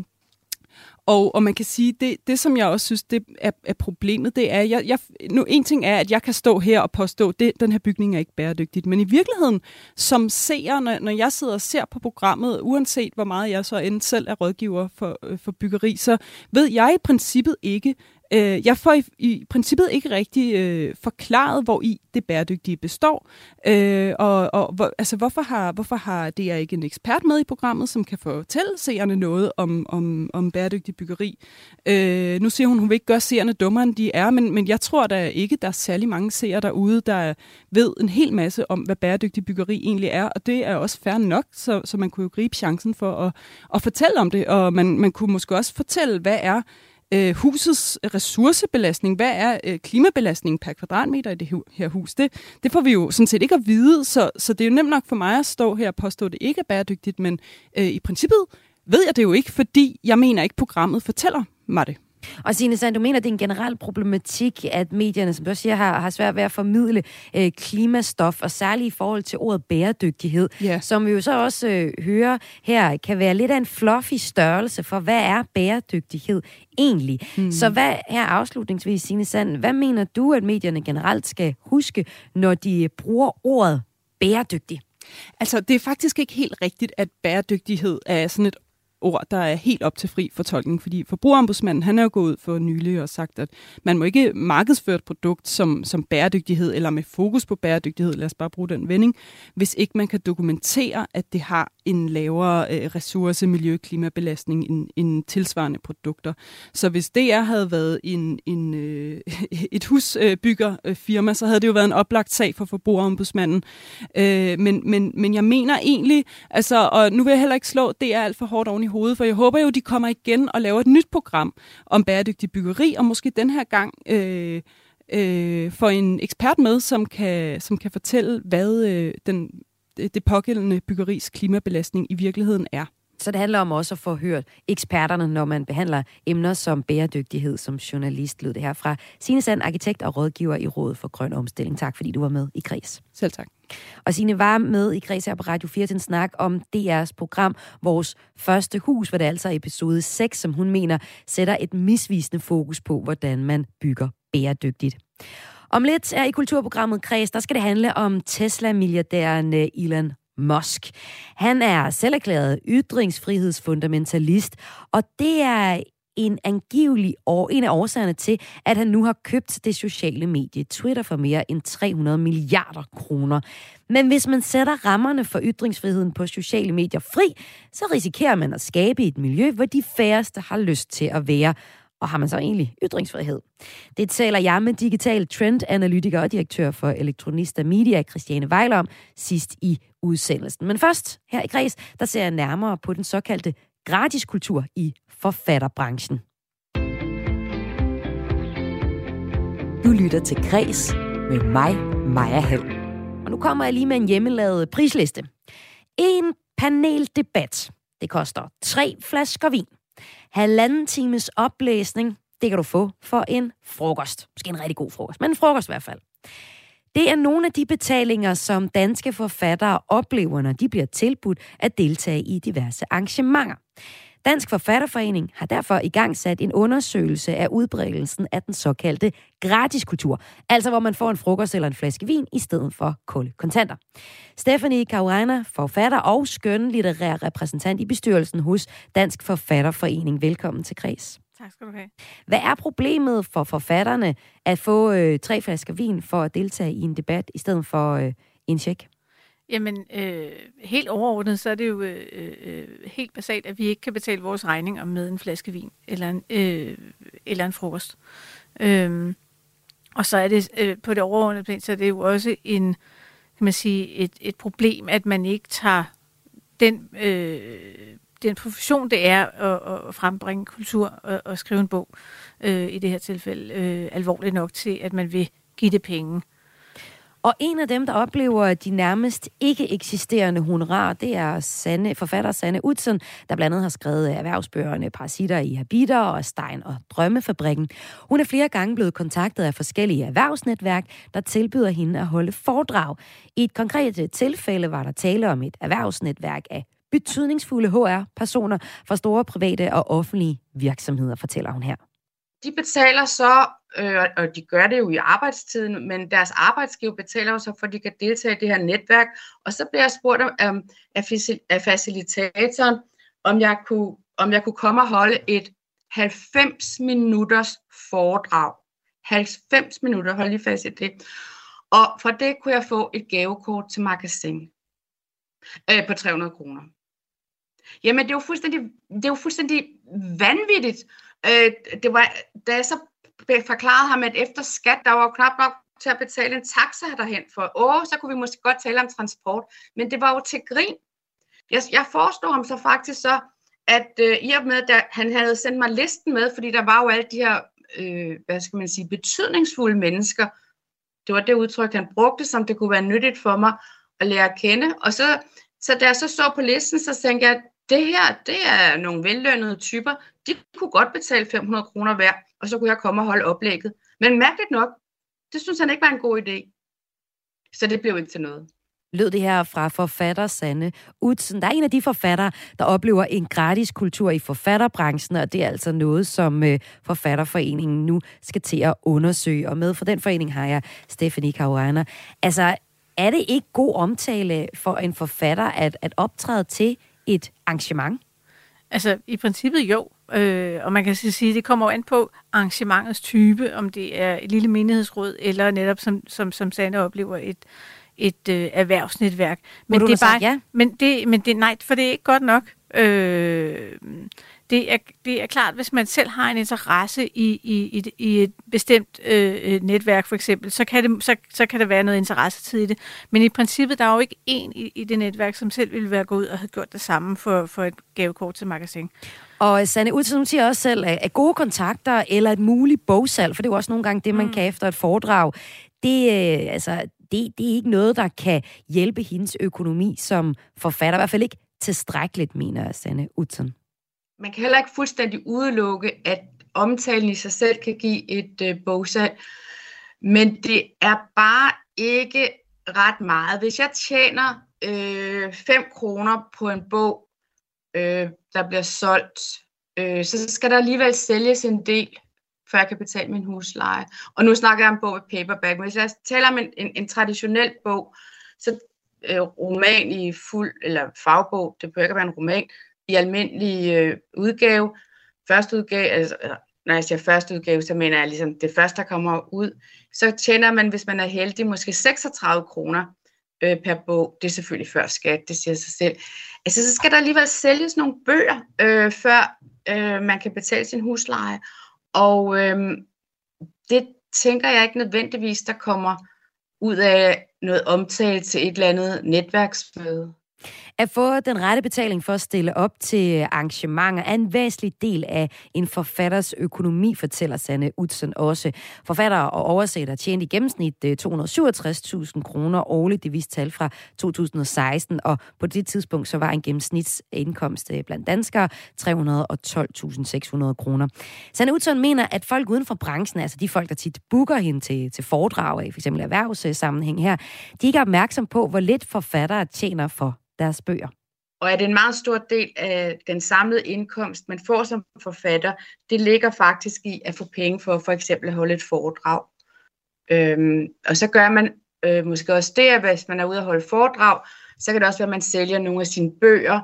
og, og man kan sige, det, det som jeg også synes, det er, er problemet, det er, jeg, jeg, nu en ting er, at jeg kan stå her og påstå, at den her bygning er ikke bæredygtig, men i virkeligheden, som seer, når, når jeg sidder og ser på programmet, uanset hvor meget jeg så end selv er rådgiver for, øh, for byggeri, så ved jeg i princippet ikke, Øh, jeg får i, i princippet ikke rigtig øh, forklaret, hvor i det bæredygtige består. Øh, og og hvor, altså, hvorfor, har, hvorfor har DR ikke en ekspert med i programmet, som kan fortælle seerne noget om, om, om bæredygtig byggeri? Øh, nu siger hun, hun vil ikke gøre seerne dummere, end de er, men, men jeg tror da ikke, der er særlig mange seere derude, der ved en hel masse om, hvad bæredygtig byggeri egentlig er, og det er også fair nok, så, så man kunne jo gribe chancen for at, at fortælle om det, og man, man kunne måske også fortælle, hvad er øh, husets ressourcebelastning, hvad er øh, klimabelastningen per kvadratmeter i det her hus, det, det får vi jo sådan set ikke at vide, så, så det er jo nemt nok for mig at stå her og påstå, at det ikke er bæredygtigt, men øh, i princippet ved jeg det jo ikke, fordi jeg mener ikke, programmet fortæller mig det. Og Signe Sand, du mener, det er en generel problematik, at medierne, som du også siger, har, har svært ved at formidle øh, klimastof, og særligt i forhold til ordet bæredygtighed, ja. som vi jo så også øh, hører her, kan være lidt af en fluffy størrelse for, hvad er bæredygtighed egentlig? Mm. Så hvad her afslutningsvis, Signe Sand, hvad mener du, at medierne generelt skal huske, når de bruger ordet bæredygtig? Altså, det er faktisk ikke helt rigtigt, at bæredygtighed er sådan et ord, der er helt op til fri fortolkning, fordi forbrugerombudsmanden, han er jo gået ud for nylig og sagt, at man må ikke markedsføre et produkt som, som bæredygtighed, eller med fokus på bæredygtighed, lad os bare bruge den vending, hvis ikke man kan dokumentere, at det har en lavere øh, ressource-, miljø- klimabelastning end, end tilsvarende produkter. Så hvis DR havde været en, en, øh, <laughs> et husbyggerfirma, så havde det jo været en oplagt sag for forbrugerombudsmanden. Øh, men, men, men jeg mener egentlig, altså, og nu vil jeg heller ikke slå DR alt for hårdt oven i hovedet, for jeg håber jo, de kommer igen og laver et nyt program om bæredygtig byggeri, og måske den her gang øh, øh, får en ekspert med, som kan, som kan fortælle, hvad øh, den, det pågældende byggeris klimabelastning i virkeligheden er. Så det handler om også at få hørt eksperterne, når man behandler emner som bæredygtighed som journalist, lød det her fra Signe Sand, arkitekt og rådgiver i Rådet for Grøn Omstilling. Tak fordi du var med i Kreds. Selv tak. Og Signe var med i Kreds her på Radio 4 til en snak om DR's program Vores Første Hus, hvor det altså er episode 6, som hun mener sætter et misvisende fokus på, hvordan man bygger bæredygtigt. Om lidt er i kulturprogrammet Kreds, der skal det handle om Tesla-milliardæren eh, Elon Musk. Han er selverklæret ytringsfrihedsfundamentalist, og det er en angivelig år, en af årsagerne til, at han nu har købt det sociale medie Twitter for mere end 300 milliarder kroner. Men hvis man sætter rammerne for ytringsfriheden på sociale medier fri, så risikerer man at skabe et miljø, hvor de færreste har lyst til at være. Og har man så egentlig ytringsfrihed? Det taler jeg med digital trendanalytiker og direktør for Elektronista Media, Christiane Weiler, om sidst i udsendelsen. Men først, her i Græs, der ser jeg nærmere på den såkaldte gratiskultur i forfatterbranchen. Du lytter til Græs med mig, Maja Hall. Og nu kommer jeg lige med en hjemmelavet prisliste. En paneldebat. Det koster tre flasker vin. Halvanden times oplæsning. Det kan du få for en frokost. Måske en rigtig god frokost, men en frokost i hvert fald. Det er nogle af de betalinger, som danske forfattere oplever, når de bliver tilbudt at deltage i diverse arrangementer. Dansk Forfatterforening har derfor i gang sat en undersøgelse af udbredelsen af den såkaldte gratiskultur, altså hvor man får en frokost eller en flaske vin i stedet for kolde kontanter. Stephanie Caruana, forfatter og skønlitterær repræsentant i bestyrelsen hos Dansk Forfatterforening. Velkommen til Kreds. Tak skal du have. Hvad er problemet for forfatterne at få øh, tre flasker vin for at deltage i en debat i stedet for øh, en check? Jamen, øh, helt overordnet, så er det jo øh, øh, helt basalt, at vi ikke kan betale vores regninger med en flaske vin eller en, øh, eller en frokost. Øh, og så er det øh, på det overordnede plan, så er det jo også en, kan man sige, et, et problem, at man ikke tager den, øh, den profession, det er at, at frembringe kultur og, og skrive en bog, øh, i det her tilfælde, øh, alvorligt nok til, at man vil give det penge. Og en af dem, der oplever de nærmest ikke eksisterende honorar, det er Sanne, forfatter Sanne Utzen, der blandt andet har skrevet øh, erhvervsbøgerne Parasitter i Habiter og Stein og Drømmefabrikken. Hun er flere gange blevet kontaktet af forskellige erhvervsnetværk, der tilbyder hende at holde foredrag. I et konkret øh, tilfælde var der tale om et erhvervsnetværk af betydningsfulde HR-personer fra store private og offentlige virksomheder, fortæller hun her. De betaler så, øh, og de gør det jo i arbejdstiden, men deres arbejdsgiver betaler jo så, for at de kan deltage i det her netværk. Og så bliver jeg spurgt um, af, af facilitatoren, om jeg, kunne, om jeg kunne komme og holde et 90 minutters foredrag. 90 minutter, hold lige fast i det. Og for det kunne jeg få et gavekort til magasin øh, på 300 kroner. Jamen, det er jo fuldstændig, det er jo fuldstændig vanvittigt. Øh, det var, da jeg så forklarede ham, at efter skat, der var knap nok til at betale en taxa derhen for, åh, så kunne vi måske godt tale om transport, men det var jo til grin. Jeg, jeg forestod ham så faktisk så, at øh, i og med, at han havde sendt mig listen med, fordi der var jo alle de her, øh, hvad skal man sige, betydningsfulde mennesker. Det var det udtryk, han brugte, som det kunne være nyttigt for mig at lære at kende. Og så, så da jeg så så på listen, så tænkte jeg, at det her, det er nogle vellønnede typer. De kunne godt betale 500 kroner hver, og så kunne jeg komme og holde oplægget. Men mærkeligt nok, det synes han ikke var en god idé. Så det blev ikke til noget lød det her fra forfatter Sanne Utsen. Der er en af de forfattere, der oplever en gratis kultur i forfatterbranchen, og det er altså noget, som øh, Forfatterforeningen nu skal til at undersøge. Og med for den forening har jeg Stephanie Caruana. Altså, er det ikke god omtale for en forfatter at, at optræde til et arrangement? Altså, i princippet jo. Øh, og man kan sige, at det kommer an på arrangementets type, om det er et lille menighedsråd, eller netop, som, som, som Sande oplever, et, et øh, erhvervsnetværk. Men det er bare, ja? men det, men det, nej, for det er ikke godt nok. Øh, det er, det er klart, hvis man selv har en interesse i, i, i, i et bestemt øh, netværk for eksempel, så kan, det, så, så kan der være noget interessetid i det. Men i princippet, der er jo ikke en i, i det netværk, som selv ville være gået ud og have gjort det samme for, for et gavekort til magasin. Og Sanne Utzon siger også selv, at gode kontakter eller et muligt bogsalg, for det er jo også nogle gange det, man mm. kan efter et foredrag, det, øh, altså, det, det er ikke noget, der kan hjælpe hendes økonomi som forfatter. I hvert fald ikke tilstrækkeligt, mener Sanne Utzon. Man kan heller ikke fuldstændig udelukke, at omtalen i sig selv kan give et øh, bogsalg. Men det er bare ikke ret meget. Hvis jeg tjener øh, 5 kroner på en bog, øh, der bliver solgt, øh, så skal der alligevel sælges en del før jeg kan betale min husleje. Og nu snakker jeg om bog i paperback, men hvis jeg taler om en, en, en traditionel bog, så øh, roman i fuld, eller fagbog, det behøver ikke være en roman, i almindelig øh, udgave, første udgave, altså, når jeg siger første udgave, så mener jeg ligesom det første, der kommer ud, så tjener man, hvis man er heldig, måske 36 kroner øh, per bog. Det er selvfølgelig før skat, det siger sig selv. Altså, så skal der alligevel sælges nogle bøger, øh, før øh, man kan betale sin husleje. Og øh, det tænker jeg ikke nødvendigvis, der kommer ud af noget omtale til et eller andet netværksmøde. At få den rette betaling for at stille op til arrangementer er en væsentlig del af en forfatters økonomi, fortæller Sanne Utsen også. Forfattere og oversætter tjente i gennemsnit øh, 267.000 kroner årligt, det viste tal fra 2016, og på det tidspunkt så var en gennemsnitsindkomst øh, blandt danskere 312.600 kroner. Sanne Utsen mener, at folk uden for branchen, altså de folk, der tit booker hende til, til foredrag af f.eks. erhvervssammenhæng her, de er ikke opmærksom på, hvor lidt forfattere tjener for deres bøger. Og at en meget stor del af den samlede indkomst, man får som forfatter, det ligger faktisk i at få penge for for eksempel at holde et foredrag. Øhm, og så gør man øh, måske også det, at hvis man er ude at holde foredrag, så kan det også være, at man sælger nogle af sine bøger,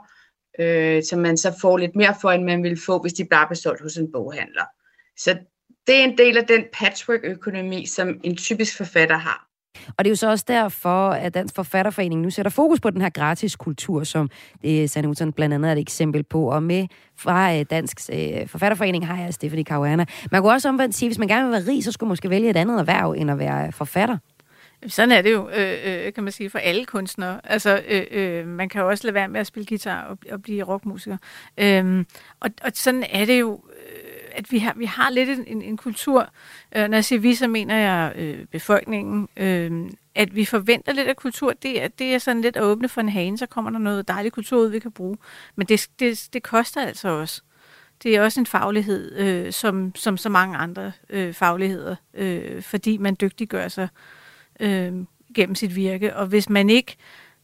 øh, som man så får lidt mere for, end man ville få, hvis de bare blev solgt hos en boghandler. Så det er en del af den patchwork-økonomi, som en typisk forfatter har. Og det er jo så også derfor, at Dansk Forfatterforening nu sætter fokus på den her gratis kultur, som det Sanne Utzon blandt andet er et eksempel på. Og med fra øh, Dansk øh, Forfatterforening har jeg Stephanie Caruana. Man kunne også omvendt sige, at hvis man gerne vil være rig, så skulle man måske vælge et andet erhverv, end at være øh, forfatter. Sådan er det jo, øh, øh, kan man sige, for alle kunstnere. Altså, øh, øh, man kan jo også lade være med at spille guitar og, og blive rockmusiker. Øh, og, og sådan er det jo øh, at vi har, vi har lidt en, en kultur, øh, når jeg siger vi, så mener jeg øh, befolkningen, øh, at vi forventer lidt af kultur, det er, det er sådan lidt at åbne for en hane, så kommer der noget dejligt kultur ud, vi kan bruge. Men det, det, det koster altså også. Det er også en faglighed, øh, som, som så mange andre øh, fagligheder, øh, fordi man dygtiggør sig øh, gennem sit virke. Og hvis man ikke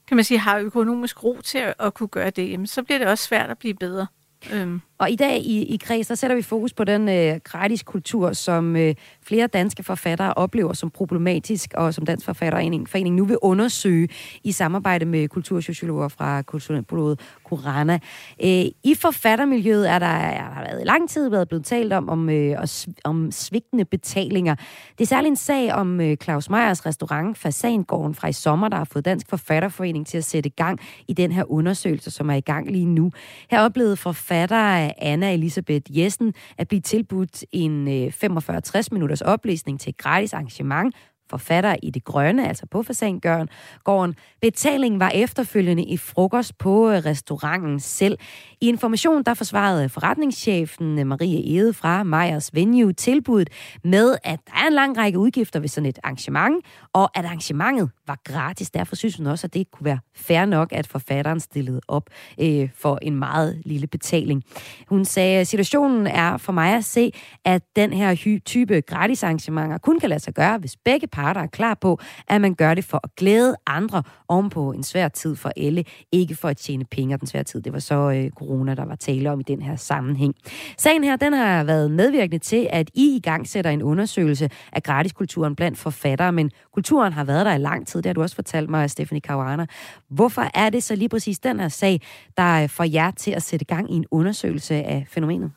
kan man sige, har økonomisk ro til at, at kunne gøre det, jamen, så bliver det også svært at blive bedre. Øhm. Og i dag i, i Kreds, der sætter vi fokus på den øh, gratis kultur, som øh, flere danske forfattere oplever som problematisk, og som Dansk Forfatterforening Forening nu vil undersøge i samarbejde med kultursociologer fra Kulturbureauet Kurana. Øh, I forfattermiljøet er der, er der været i lang tid været blevet talt om, om, øh, om svigtende betalinger. Det er særligt en sag om øh, Claus Meyers restaurant Fasangården fra i sommer, der har fået Dansk Forfatterforening til at sætte gang i den her undersøgelse, som er i gang lige nu. Her oplevede forfatter Anna Elisabeth Jessen at blive tilbudt en øh, 45-60 minutters oplæsning til et gratis arrangement forfatter i det grønne, altså på Fasangården. Betalingen var efterfølgende i frokost på øh, restauranten selv. I information der forsvarede forretningschefen øh, Marie Ede fra Meyers Venue tilbuddet med, at der er en lang række udgifter ved sådan et arrangement, og at arrangementet var gratis. Derfor synes hun også, at det kunne være fair nok, at forfatteren stillede op øh, for en meget lille betaling. Hun sagde, at situationen er for mig at se, at den her type gratis arrangementer kun kan lade sig gøre, hvis begge parter er klar på, at man gør det for at glæde andre ovenpå en svær tid for alle, ikke for at tjene penge. Den svære tid, det var så øh, corona, der var tale om i den her sammenhæng. Sagen her, den har været medvirkende til, at I i gang sætter en undersøgelse af gratiskulturen blandt forfattere, men kulturen har været der i lang tid, det har du også fortalt mig, Stephanie Caruana. Hvorfor er det så lige præcis den her sag, der øh, får jer til at sætte gang i en undersøgelse af fænomenet?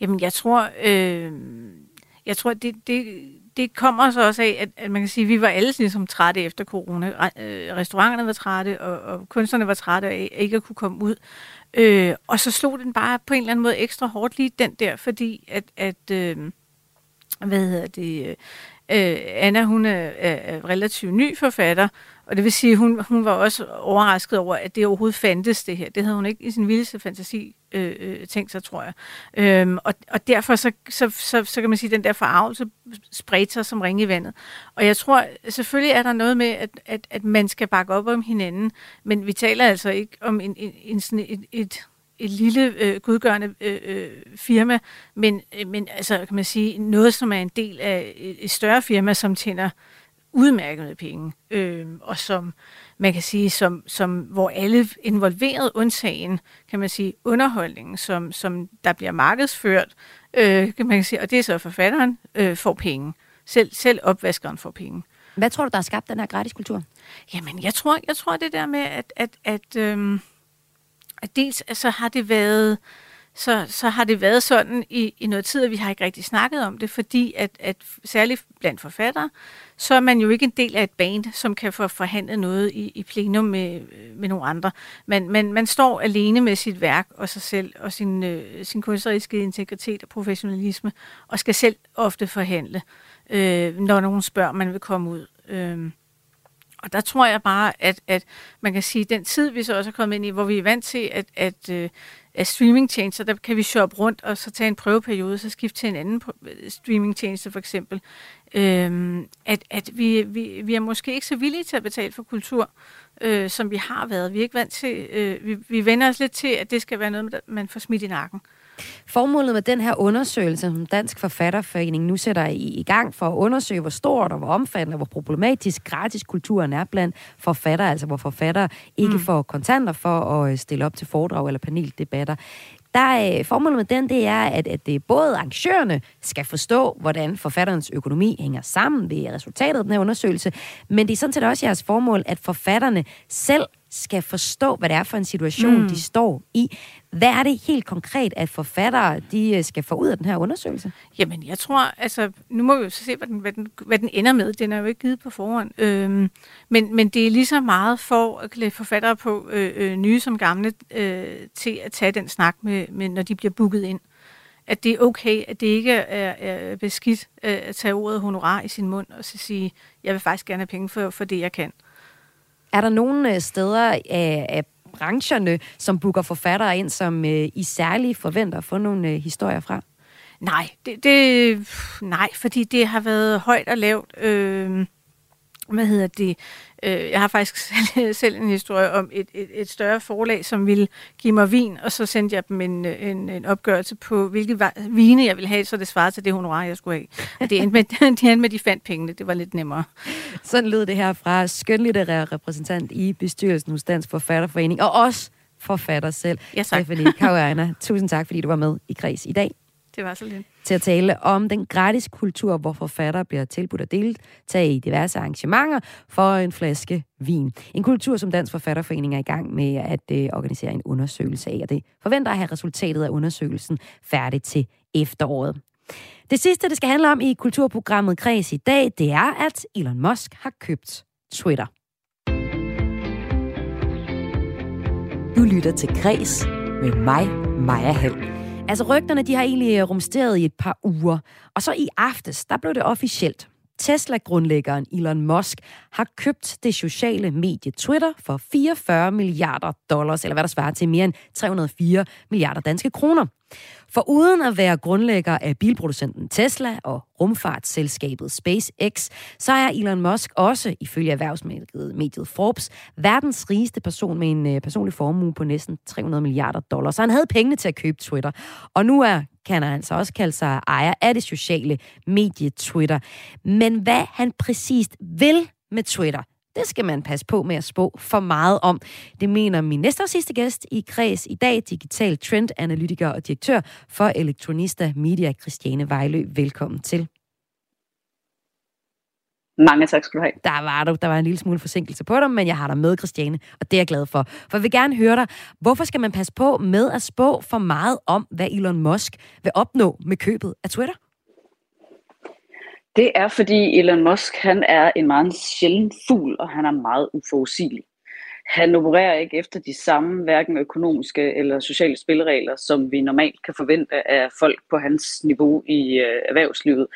Jamen, jeg tror, øh, jeg tror det, det, det kommer så også af, at, at man kan sige, at vi var alle ligesom trætte efter corona. Øh, restauranterne var trætte, og, og kunstnerne var trætte af ikke at kunne komme ud. Øh, og så slog den bare på en eller anden måde ekstra hårdt lige den der, fordi at, at øh, hvad hedder det, øh, øh, Anna hun er, er relativt ny forfatter, og det vil sige, at hun, hun var også overrasket over, at det overhovedet fandtes det her. Det havde hun ikke i sin vildeste fantasi øh, øh, tænkt sig, tror jeg. Øhm, og, og derfor så, så, så, så kan man sige, at den der forarvelse spredte sig som ringe i vandet. Og jeg tror, selvfølgelig er der noget med, at, at, at man skal bakke op om hinanden, men vi taler altså ikke om en, en, en sådan et, et et lille øh, gudgørende øh, øh, firma, men, øh, men altså kan man sige noget, som er en del af et, et større firma, som tjener udmærkede penge, øh, og som man kan sige, som, som, hvor alle involveret, undtagen, kan man sige, underholdningen, som, som der bliver markedsført, øh, kan man sige, og det er så forfatteren, øh, får penge. Selv, selv opvaskeren får penge. Hvad tror du, der har skabt den her gratis kultur? Jamen, jeg tror, jeg tror det der med, at, at, at, øh, at dels altså, har det været så, så har det været sådan i, i noget tid, at vi har ikke rigtig snakket om det, fordi at, at særligt blandt forfattere, så er man jo ikke en del af et band, som kan få forhandlet noget i, i plenum med, med nogle andre. Man, man, man står alene med sit værk og sig selv og sin, øh, sin kunstneriske integritet og professionalisme, og skal selv ofte forhandle, øh, når nogen spørger, man vil komme ud. Øh. Og der tror jeg bare, at, at man kan sige, at den tid, vi så også er kommet ind i, hvor vi er vant til, at, at, øh, at streamingtjenester, der kan vi shoppe rundt og så tage en prøveperiode, så skifte til en anden streamingtjeneste for eksempel. Øhm, at at vi, vi, vi er måske ikke så villige til at betale for kultur, øh, som vi har været. Vi er ikke vant til, øh, vi, vi vender os lidt til, at det skal være noget, man får smidt i nakken. Formålet med den her undersøgelse, som Dansk Forfatterforening nu sætter i, i gang for at undersøge, hvor stort og hvor omfattende og hvor problematisk gratiskulturen er blandt forfattere, altså hvor forfattere ikke mm. får kontanter for at øh, stille op til foredrag eller paneldebatter. Der øh, formålet med den, det er, at, at det både arrangørerne skal forstå, hvordan forfatterens økonomi hænger sammen ved resultatet af den her undersøgelse, men det er sådan set også jeres formål, at forfatterne selv skal forstå, hvad det er for en situation, mm. de står i. Hvad er det helt konkret, at forfattere de øh, skal få ud af den her undersøgelse? Jamen, jeg tror, altså, nu må vi jo så se, hvad den, hvad den, hvad den ender med. Den er jo ikke givet på forhånd. Øhm, men, men det er lige så meget for at klæde forfattere på, øh, øh, nye som gamle, øh, til at tage den snak, med, med, når de bliver booket ind. At det er okay, at det ikke er, er beskidt øh, at tage ordet honorar i sin mund og så sige, jeg vil faktisk gerne have penge for, for det, jeg kan. Er der nogle øh, steder af, af brancherne, som booker forfattere ind, som øh, I særligt forventer at få nogle øh, historier fra? Nej, det, det, nej, fordi det har været højt og lavt. Øh, hvad hedder det? Øh, jeg har faktisk <laughs> selv, selv en historie om et, et, et større forlag, som ville give mig vin, og så sendte jeg dem en, en, en opgørelse på, hvilke vine jeg ville have, så det svarede til det honorar, jeg skulle have. Og det endte med, <laughs> de endte med, de fandt pengene. Det var lidt nemmere. Sådan lød det her fra skønlitterær repræsentant i bestyrelsen hos Dansk Forfatterforening, og også forfatter selv, ja, tak. Stephanie Tusind tak, fordi du var med i Kreds i dag. Det var så lidt. Til at tale om den gratis kultur, hvor forfattere bliver tilbudt at deltage i diverse arrangementer for en flaske vin. En kultur, som Dansk Forfatterforening er i gang med at uh, organisere en undersøgelse af, og det forventer at have resultatet af undersøgelsen færdigt til efteråret. Det sidste, det skal handle om i kulturprogrammet Kreds i dag, det er, at Elon Musk har købt Twitter. Du lytter til Kreds med mig, Maja Hall. Altså rygterne, de har egentlig øh, rumsteret i et par uger. Og så i aftes, der blev det officielt. Tesla-grundlæggeren Elon Musk har købt det sociale medie Twitter for 44 milliarder dollars, eller hvad der svarer til mere end 304 milliarder danske kroner. For uden at være grundlægger af bilproducenten Tesla og rumfartsselskabet SpaceX, så er Elon Musk også, ifølge erhvervsmediet Forbes, verdens rigeste person med en øh, personlig formue på næsten 300 milliarder dollars. Så han havde pengene til at købe Twitter. Og nu er kan han altså også kalde sig ejer af det sociale medie Twitter. Men hvad han præcist vil med Twitter, det skal man passe på med at spå for meget om. Det mener min næste og sidste gæst i Kreds i dag, digital trendanalytiker og direktør for Elektronista Media, Christiane Vejlø. Velkommen til. Mange tak skal du have. Der var du. Der var en lille smule forsinkelse på dig, men jeg har dig med, Christiane, og det er jeg glad for. For jeg vil gerne høre dig, hvorfor skal man passe på med at spå for meget om, hvad Elon Musk vil opnå med købet af Twitter? Det er, fordi Elon Musk han er en meget sjælden fugl, og han er meget uforudsigelig. Han opererer ikke efter de samme hverken økonomiske eller sociale spilleregler, som vi normalt kan forvente af folk på hans niveau i øh, erhvervslivet.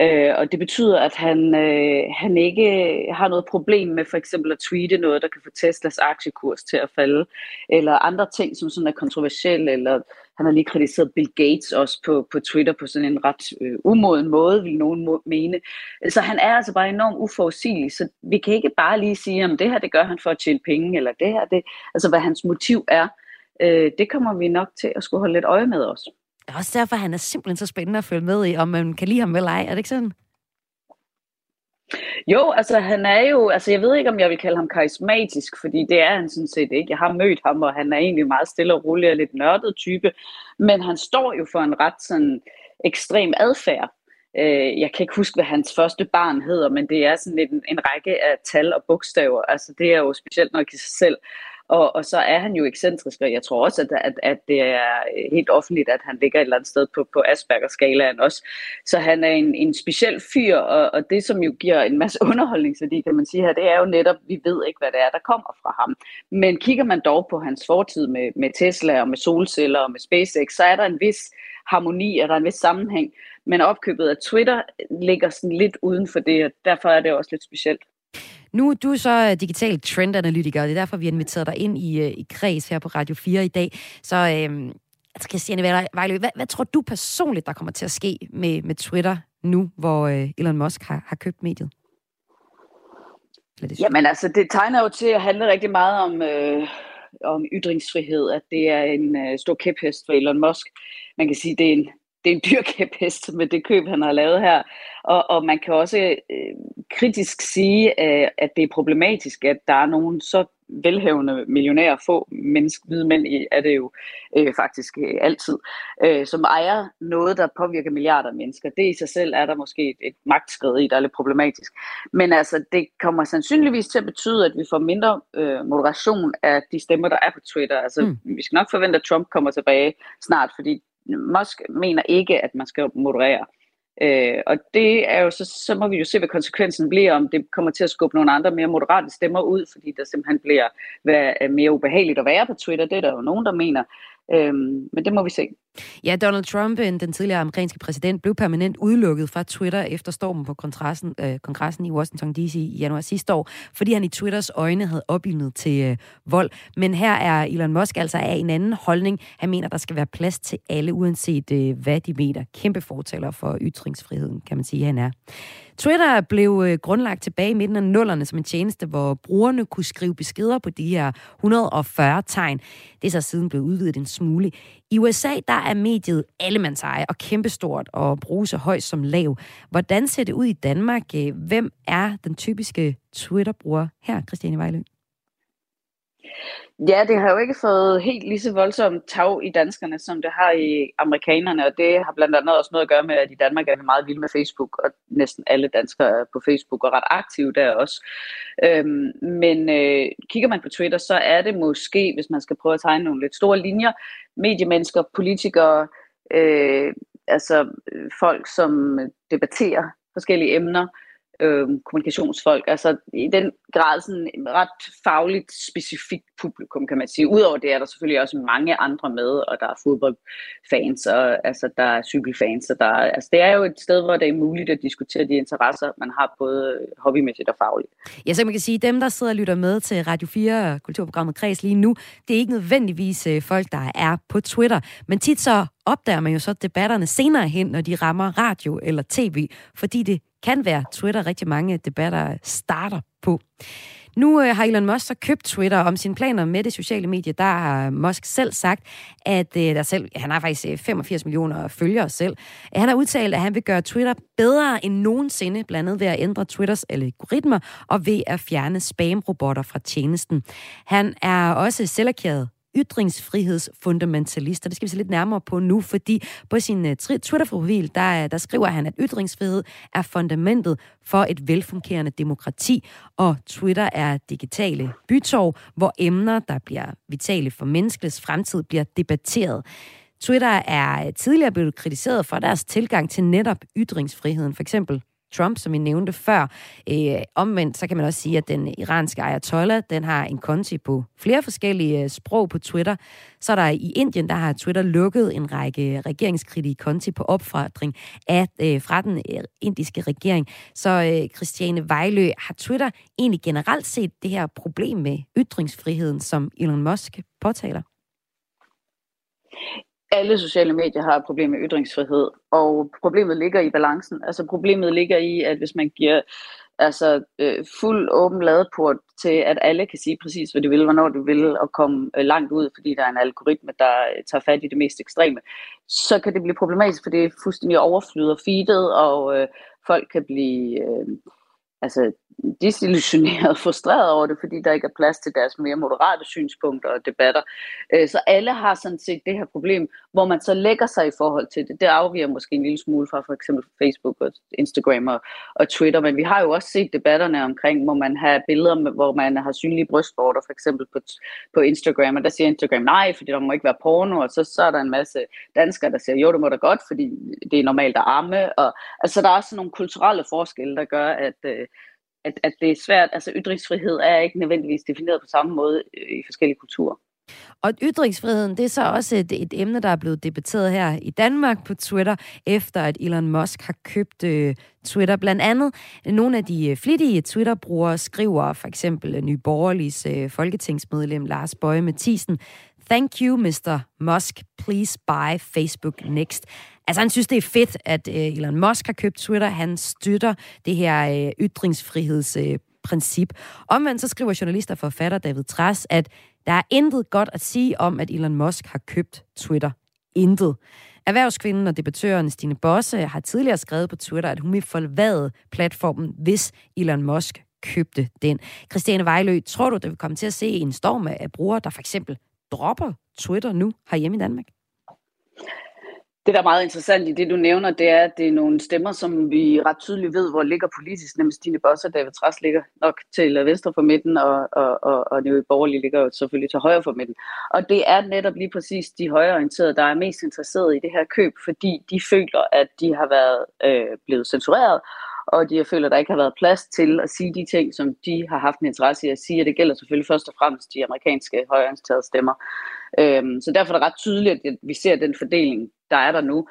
Øh, og det betyder, at han, øh, han ikke har noget problem med for eksempel at tweete noget, der kan få Teslas aktiekurs til at falde, eller andre ting, som sådan er kontroversielle, eller han har lige kritiseret Bill Gates også på, på Twitter på sådan en ret øh, umoden måde, vil nogen må, mene. Så han er altså bare enormt uforudsigelig, så vi kan ikke bare lige sige, om det her det gør han for at tjene penge, eller det her, det, altså hvad hans motiv er, øh, det kommer vi nok til at skulle holde lidt øje med også. Det er også derfor, han er simpelthen så spændende at følge med i, om man kan lide ham eller ej. Er det ikke sådan? Jo, altså han er jo, altså jeg ved ikke, om jeg vil kalde ham karismatisk, fordi det er han sådan set ikke. Jeg har mødt ham, og han er egentlig meget stille og rolig og lidt nørdet type, men han står jo for en ret sådan ekstrem adfærd. Øh, jeg kan ikke huske, hvad hans første barn hedder, men det er sådan en, en række af tal og bogstaver. Altså det er jo specielt nok i sig selv. Og, og så er han jo ekscentrisk, og jeg tror også, at, at, at det er helt offentligt, at han ligger et eller andet sted på, på Asperger-skalaen også. Så han er en, en speciel fyr, og, og det som jo giver en masse <laughs> underholdningsværdi, kan man sige her, det er jo netop, vi ved ikke, hvad det er, der kommer fra ham. Men kigger man dog på hans fortid med, med Tesla og med solceller og med SpaceX, så er der en vis harmoni, og der er en vis sammenhæng. Men opkøbet af Twitter ligger sådan lidt uden for det, og derfor er det også lidt specielt. Nu du er så øh, digital trendanalytiker, og det er derfor, vi har inviteret dig ind i, øh, i kreds her på Radio 4 i dag. Så øhm, altså Christiane Vejlø, hvad, hvad tror du personligt, der kommer til at ske med, med Twitter nu, hvor øh, Elon Musk har, har købt mediet? Det Jamen altså, det tegner jo til at handle rigtig meget om, øh, om ytringsfrihed, at det er en øh, stor kæphest for Elon Musk. Man kan sige, det er en, det er en dyr kæphest med det køb, han har lavet her. Og, og man kan også øh, kritisk sige, øh, at det er problematisk, at der er nogen så velhævende millionærer, få menneske, hvide mænd er det jo øh, faktisk øh, altid, øh, som ejer noget, der påvirker milliarder af mennesker. Det i sig selv er der måske et, et magtskred i, der er lidt problematisk. Men altså, det kommer sandsynligvis til at betyde, at vi får mindre øh, moderation af de stemmer, der er på Twitter. Altså, mm. vi skal nok forvente, at Trump kommer tilbage snart, fordi Musk mener ikke, at man skal moderere. Øh, og det er jo så, så må vi jo se, hvad konsekvensen bliver, om det kommer til at skubbe nogle andre mere moderate stemmer ud, fordi der simpelthen bliver hvad, øh, mere ubehageligt at være på Twitter. Det er der jo nogen, der mener. Øhm, men det må vi se. Ja, Donald Trump, øh, den tidligere amerikanske præsident, blev permanent udelukket fra Twitter efter stormen på kongressen, øh, kongressen i Washington D.C. i januar sidste år, fordi han i Twitters øjne havde opildnet til øh, vold. Men her er Elon Musk altså af en anden holdning. Han mener, der skal være plads til alle, uanset øh, hvad de mener. Kæmpe fortaler for ytringsfriheden, kan man sige, han er. Twitter blev øh, grundlagt tilbage i midten af nullerne som en tjeneste, hvor brugerne kunne skrive beskeder på de her 140 tegn. Det er så siden blevet udvidet en smule. I USA, der er mediet allemandseje og kæmpestort og bruges så højt som lav. Hvordan ser det ud i Danmark? Øh, hvem er den typiske Twitter-bruger her, Christiane Vejlø? Ja, det har jo ikke fået helt lige så voldsomt tag i danskerne, som det har i amerikanerne, og det har blandt andet også noget at gøre med, at i Danmark er vi meget vilde med Facebook, og næsten alle danskere er på Facebook og ret aktive der også. Øhm, men øh, kigger man på Twitter, så er det måske, hvis man skal prøve at tegne nogle lidt store linjer, mediemennesker, politikere, øh, altså øh, folk, som debatterer forskellige emner, øh, kommunikationsfolk. Altså i den grad sådan en ret fagligt specifikt publikum, kan man sige. Udover det er der selvfølgelig også mange andre med, og der er fodboldfans, og altså, der er cykelfans, og der er, altså, det er jo et sted, hvor det er muligt at diskutere de interesser, man har både hobbymæssigt og fagligt. Ja, så man kan sige, dem, der sidder og lytter med til Radio 4 kulturprogrammet Kreds lige nu, det er ikke nødvendigvis øh, folk, der er på Twitter, men tit så opdager man jo så debatterne senere hen, når de rammer radio eller tv, fordi det kan være Twitter, rigtig mange debatter starter på. Nu øh, har Elon Musk så købt Twitter om sine planer med det sociale medie. Der har Musk selv sagt, at øh, der selv, han har faktisk øh, 85 millioner følgere selv. Han har udtalt, at han vil gøre Twitter bedre end nogensinde, blandt andet ved at ændre Twitters algoritmer og ved at fjerne spamrobotter fra tjenesten. Han er også selverklæret ytringsfrihedsfundamentalister. det skal vi se lidt nærmere på nu, fordi på sin øh, Twitter-profil, der, øh, der skriver han, at ytringsfrihed er fundamentet for et velfungerende demokrati, og Twitter er digitale bytår, hvor emner, der bliver vitale for menneskets fremtid, bliver debatteret. Twitter er øh, tidligere blevet kritiseret for deres tilgang til netop ytringsfriheden. For eksempel Trump, som vi nævnte før. Øh, omvendt, så kan man også sige, at den iranske ayatollah, den har en konti på flere forskellige øh, sprog på Twitter. Så er der i Indien, der har Twitter lukket en række regeringskritiske konti på opfordring af, øh, fra den øh, indiske regering. Så øh, Christiane Vejlø, har Twitter egentlig generelt set det her problem med ytringsfriheden, som Elon Musk påtaler? Alle sociale medier har et problem med ytringsfrihed, og problemet ligger i balancen. Altså problemet ligger i, at hvis man giver altså øh, fuld åben ladeport til, at alle kan sige præcis, hvad de vil, hvornår de vil, og komme øh, langt ud, fordi der er en algoritme, der øh, tager fat i det mest ekstreme, så kan det blive problematisk, for det er fuldstændig overflyder feedet, og øh, folk kan blive... Øh, altså, desillusioneret <laughs> frustreret over det, fordi der ikke er plads til deres mere moderate synspunkter og debatter. Øh, så alle har sådan set det her problem, hvor man så lægger sig i forhold til det. Det afviger måske en lille smule fra for eksempel Facebook og Instagram og, og Twitter, men vi har jo også set debatterne omkring, hvor man har billeder, hvor man har synlige brystvorter, for eksempel på, på Instagram, og der siger Instagram nej, fordi der må ikke være porno, og så, så er der en masse danskere, der siger, jo, det må da godt, fordi det er normalt at amme, og altså der er også nogle kulturelle forskelle, der gør, at, øh, at, at det er svært. Altså ytringsfrihed er ikke nødvendigvis defineret på samme måde øh, i forskellige kulturer. Og ytringsfriheden, det er så også et, et emne, der er blevet debatteret her i Danmark på Twitter, efter at Elon Musk har købt øh, Twitter. Blandt andet nogle af de øh, flittige Twitter-brugere skriver for eksempel øh, Nyborgerligs øh, folketingsmedlem Lars Bøje Mathisen, Thank you, Mr. Musk. Please buy Facebook next. Altså, han synes, det er fedt, at øh, Elon Musk har købt Twitter. Han støtter det her øh, ytringsfrihedsprincip. Øh, Omvendt så skriver journalist og forfatter David Træs, at der er intet godt at sige om, at Elon Musk har købt Twitter. Intet. Erhvervskvinden og debattøren Stine Bosse har tidligere skrevet på Twitter, at hun vil forlade platformen, hvis Elon Musk købte den. Christiane Vejlø, tror du, der vil komme til at se en storm af brugere, der for eksempel dropper Twitter nu herhjemme i Danmark? Det, der er meget interessant i det, du nævner, det er, at det er nogle stemmer, som vi ret tydeligt ved, hvor ligger politisk. Nemlig Stine Bosse og David Træs ligger nok til venstre for midten, og, og, og, og det borgerlige ligger jo selvfølgelig til højre for midten. Og det er netop lige præcis de højreorienterede, der er mest interesserede i det her køb, fordi de føler, at de har været øh, blevet censureret, og de føler, at der ikke har været plads til at sige de ting, som de har haft en interesse i at sige, og det gælder selvfølgelig først og fremmest de amerikanske højreorienterede stemmer. Øhm, så derfor er det ret tydeligt, at vi ser den fordeling, der er der nu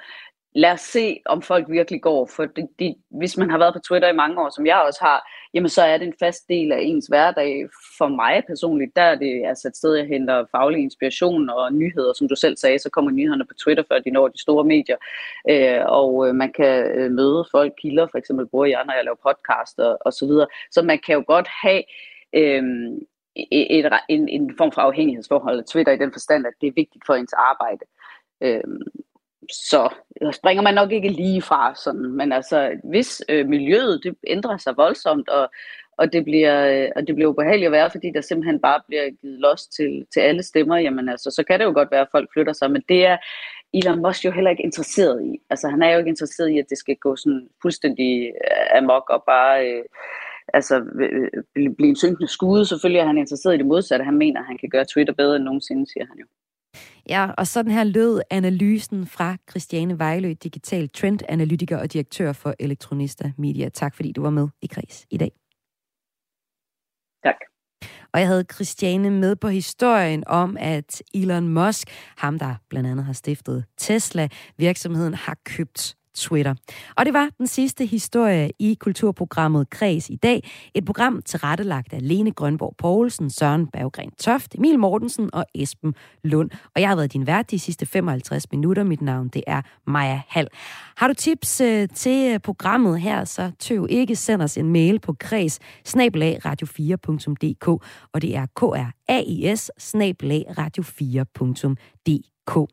lad os se, om folk virkelig går. For det, de, hvis man har været på Twitter i mange år, som jeg også har, jamen så er det en fast del af ens hverdag. For mig personligt, der er det altså et sted, jeg henter faglig inspiration og nyheder. Som du selv sagde, så kommer nyhederne på Twitter, før de når de store medier. Øh, og øh, man kan øh, møde folk, kilder, for eksempel bruger jeg, når jeg laver podcast og, og så videre. Så man kan jo godt have... Øh, et, et, en, en form for afhængighedsforhold af Twitter i den forstand, at det er vigtigt for ens arbejde. Øhm, så springer man nok ikke lige fra sådan, men altså hvis øh, miljøet det ændrer sig voldsomt, og, og, det bliver, øh, og det bliver ubehageligt at være, fordi der simpelthen bare bliver givet los til, til alle stemmer, jamen altså, så kan det jo godt være, at folk flytter sig, men det er Elon Musk jo heller ikke interesseret i. Altså han er jo ikke interesseret i, at det skal gå sådan fuldstændig øh, amok og bare... Øh, altså øh, blive en synkende skude. Selvfølgelig er han interesseret i det modsatte. Han mener, at han kan gøre Twitter bedre end nogensinde, siger han jo. Ja, og sådan her lød analysen fra Christiane Vejlø, digital trendanalytiker og direktør for Elektronista Media. Tak fordi du var med i Kreds i dag. Tak. Og jeg havde Christiane med på historien om, at Elon Musk, ham der blandt andet har stiftet Tesla, virksomheden har købt Twitter. Og det var den sidste historie i kulturprogrammet Kreds i dag. Et program tilrettelagt af Lene Grønborg Poulsen, Søren Berggren Toft, Emil Mortensen og Esben Lund. Og jeg har været din vært de sidste 55 minutter. Mit navn det er Maja Hal. Har du tips øh, til øh, programmet her, så tøv ikke. Send os en mail på kreds radio4.dk og det er kraes radio4.dk www.tivoli.dk.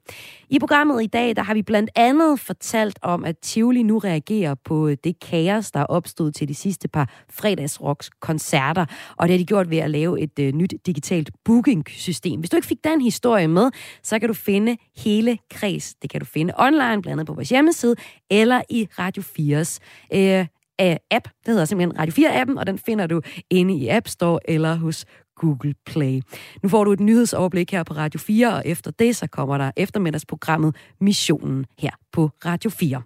I programmet i dag, der har vi blandt andet fortalt om, at Tivoli nu reagerer på det kaos, der opstod til de sidste par fredagsrocks koncerter, og det har de gjort ved at lave et øh, nyt digitalt booking-system. Hvis du ikke fik den historie med, så kan du finde hele kreds. Det kan du finde online, blandt andet på vores hjemmeside, eller i Radio 4's øh, app. Det hedder simpelthen Radio 4-appen, og den finder du inde i App Store eller hos Google Play. Nu får du et nyhedsoverblik her på Radio 4, og efter det så kommer der eftermiddagsprogrammet Missionen her på Radio 4.